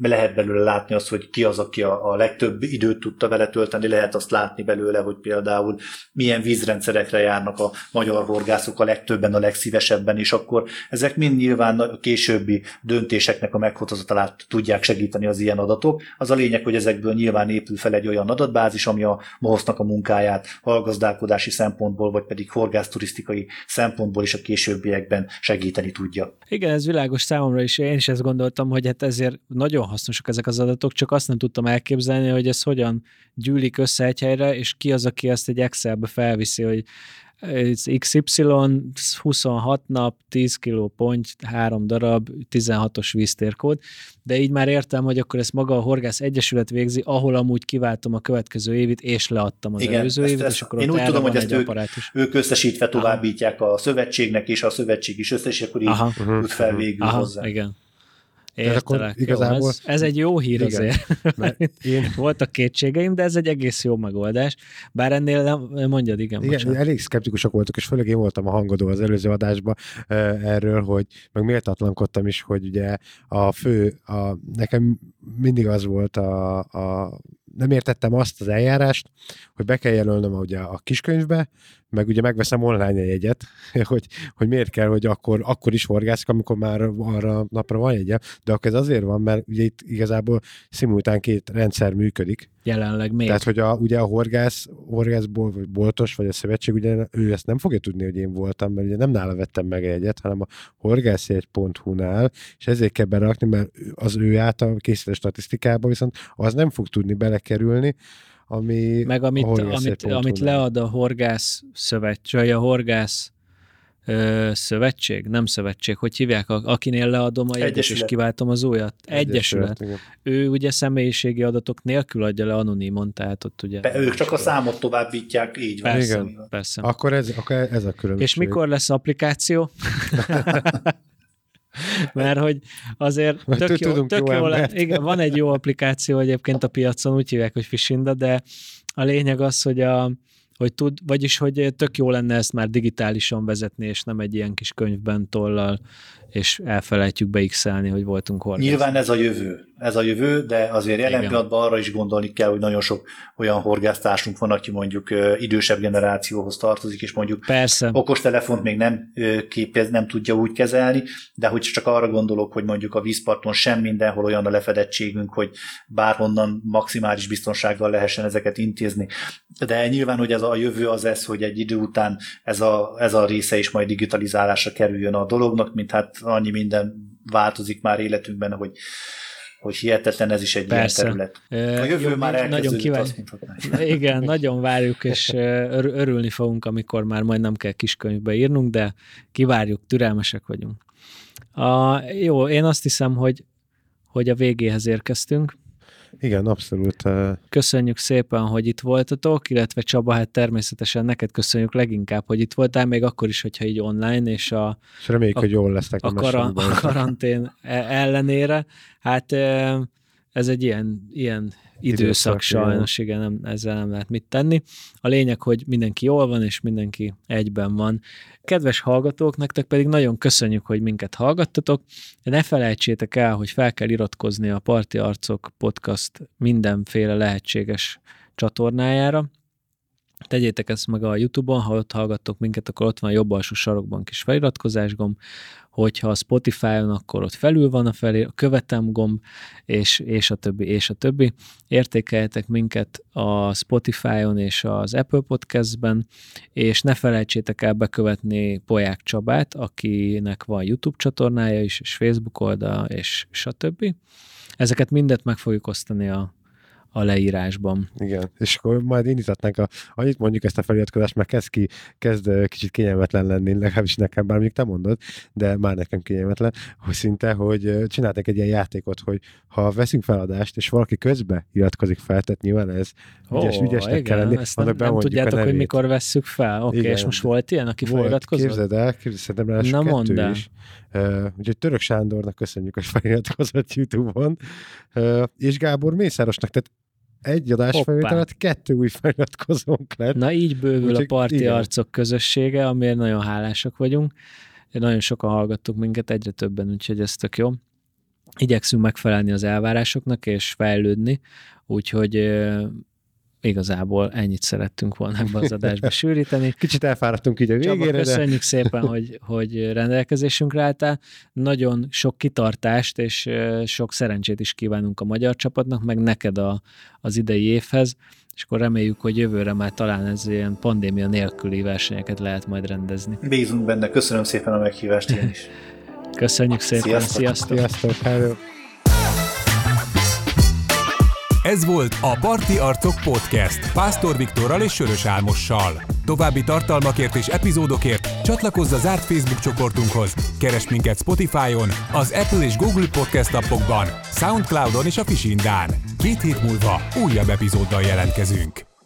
lehet belőle látni azt, hogy ki az, aki a, a legtöbb időt tudta vele tölteni, lehet azt látni belőle, hogy például milyen vízrendszerekre járnak a magyar horgászok a legtöbben, a legszívesebben, és akkor ezek mind nyilván a későbbi döntéseknek a meghozatalát tudják segíteni az ilyen adatok. Az a lényeg, hogy ezekből nyilván épül fel egy olyan adatbázis, ami a MOHOSZ-nak a munkáját hallgazdálkodási szempontból, vagy pedig horgászturisztikai szempontból is a későbbiekben segíteni tudja. Igen, ez világos számomra is. Én is ezt gondoltam, hogy hát ezért nagyon hasznosak ezek az adatok, csak azt nem tudtam elképzelni, hogy ez hogyan gyűlik össze egy helyre, és ki az, aki ezt egy Excelbe felviszi, hogy XY 26 nap, 10 kiló ponty, 3 darab, 16-os víztérkód, de így már értem, hogy akkor ezt maga a Horgász Egyesület végzi, ahol amúgy kiváltom a következő évit, és leadtam az Igen, előző ezt, évit, ezt, és akkor Én úgy tudom, hogy ezt ők, ők összesítve továbbítják Aha. a szövetségnek, és a szövetség is összes, és akkor így Aha. fel végül Aha, hozzá. Igen. Értelek, akkor igazából... Jó, ez, ez egy jó hír igen, azért. Én... Voltak kétségeim, de ez egy egész jó megoldás. Bár ennél nem, mondjad, igen. Igen, bocsánat. elég szkeptikusak voltak, és főleg én voltam a hangodó az előző adásban erről, hogy meg méltatlankodtam is, hogy ugye a fő, a, nekem mindig az volt a, a nem értettem azt az eljárást, hogy be kell jelölnöm ugye a kiskönyvbe, meg ugye megveszem online egy jegyet, hogy, hogy miért kell, hogy akkor, akkor is horgászik, amikor már arra napra van jegye, de akkor ez azért van, mert ugye itt igazából szimultán két rendszer működik. Jelenleg még. Tehát, hogy a, ugye a horgász, horgászból, vagy boltos, vagy a szövetség, ugye ő ezt nem fogja tudni, hogy én voltam, mert ugye nem nála vettem meg egyet, hanem a horgászjegy.hu-nál, és ezért kell berakni, mert az ő által készített statisztikába viszont az nem fog tudni belekerülni, ami Meg amit, amit, amit lead a horgász szövetség, a horgász ö, szövetség, nem szövetség, hogy hívják, akinél leadom a jegyet, és kiváltom az újat. Egyesület. Egyesület. Ő ugye személyiségi adatok nélkül adja le anonimon, tehát ott ugye... Be, ők csak a számot továbbítják, így van. Persze, Igen. persze. Akkor ez, akkor ez a különbség. És mikor lesz applikáció? Mert hogy azért tök jó, tök jó, jó igen, van egy jó applikáció egyébként a piacon, úgy hívják, hogy Fishinda, de a lényeg az, hogy a, hogy tud, vagyis, hogy tök jó lenne ezt már digitálisan vezetni, és nem egy ilyen kis könyvben tollal, és elfelejtjük beixelni, hogy voltunk horgász. Nyilván ez a jövő ez a jövő, de azért jelen Igen. pillanatban arra is gondolni kell, hogy nagyon sok olyan horgásztársunk van, aki mondjuk idősebb generációhoz tartozik, és mondjuk Persze. okostelefont még nem képez, nem tudja úgy kezelni, de hogy csak arra gondolok, hogy mondjuk a vízparton sem mindenhol olyan a lefedettségünk, hogy bárhonnan maximális biztonsággal lehessen ezeket intézni. De nyilván, hogy ez a jövő az ez, hogy egy idő után ez a, ez a része is majd digitalizálásra kerüljön a dolognak, mint hát annyi minden változik már életünkben, hogy hogy hihetetlen ez is egy Persze. ilyen terület. A jövő Jó, már nagyon kíván... Igen, nagyon várjuk, és örülni fogunk, amikor már majd nem kell kiskönyvbe írnunk, de kivárjuk, türelmesek vagyunk. A, jó, én azt hiszem, hogy, hogy a végéhez érkeztünk. Igen, abszolút. Köszönjük szépen, hogy itt voltatok, illetve Csaba, hát természetesen neked köszönjük leginkább, hogy itt voltál, még akkor is, hogyha így online, és a... És reméljük, a, hogy jól lesznek a, a, kara, a karantén e- ellenére. Hát ez egy ilyen, ilyen időszak, sajnos, igen, nem, ezzel nem lehet mit tenni. A lényeg, hogy mindenki jól van, és mindenki egyben van. Kedves hallgatók, nektek pedig nagyon köszönjük, hogy minket hallgattatok. Ne felejtsétek el, hogy fel kell iratkozni a Parti Arcok podcast mindenféle lehetséges csatornájára, Tegyétek ezt meg a YouTube-on, ha ott hallgattok minket, akkor ott van a jobb alsó sarokban kis feliratkozás gomb, hogyha a Spotify-on, akkor ott felül van a, felé, a követem gomb, és, és a többi, és a többi. Értékeljetek minket a Spotify-on és az Apple Podcast-ben, és ne felejtsétek el bekövetni Poják Csabát, akinek van YouTube csatornája is, és Facebook oldala, és stb. Ezeket mindet meg fogjuk osztani a a leírásban. Igen, és akkor majd indítatnánk a, annyit mondjuk ezt a feliratkozást, mert kezd, ki, kezd kicsit kényelmetlen lenni, legalábbis nekem, bár mondjuk te mondod, de már nekem kényelmetlen, hogy szinte, hogy csináltak egy ilyen játékot, hogy ha veszünk feladást, és valaki közbe iratkozik fel, tehát nyilván ez ügyes, ügyesnek igen, kell lenni, ezt nem, nem tudjátok, hogy mikor vesszük fel. Oké, okay, és most volt ilyen, aki Volt, feliratkozott? képzeld el, képzeld, szerintem rá Na, mondd el. is. Uh, úgyhogy Török Sándornak köszönjük, hogy feliratkozott YouTube-on, uh, és Gábor Mészárosnak, tehát egy adás Hoppá. kettő új feliratkozónk lett. Na így bővül Úgyhogy a parti igen. arcok közössége, amiért nagyon hálásak vagyunk. Nagyon sokan hallgattuk minket, egyre többen, úgyhogy ez tök jó. Igyekszünk megfelelni az elvárásoknak és fejlődni, úgyhogy igazából ennyit szerettünk volna ebbe az adásba sűríteni. Kicsit elfáradtunk így a Csaba, végére, de köszönjük szépen, hogy, hogy rendelkezésünkre álltál. Nagyon sok kitartást és sok szerencsét is kívánunk a magyar csapatnak, meg neked a, az idei évhez, és akkor reméljük, hogy jövőre már talán ez ilyen pandémia nélküli versenyeket lehet majd rendezni. Bízunk benne, köszönöm szépen a meghívást én is. Köszönjük szépen, Sziasztok! sziasztok! sziasztok, hello. Ez volt a Parti Arcok Podcast Pásztor Viktorral és Sörös Álmossal. További tartalmakért és epizódokért csatlakozz a zárt Facebook csoportunkhoz. Keresd minket Spotify-on, az Apple és Google Podcast appokban, Soundcloud-on és a Fisindán. Két hét múlva újabb epizóddal jelentkezünk.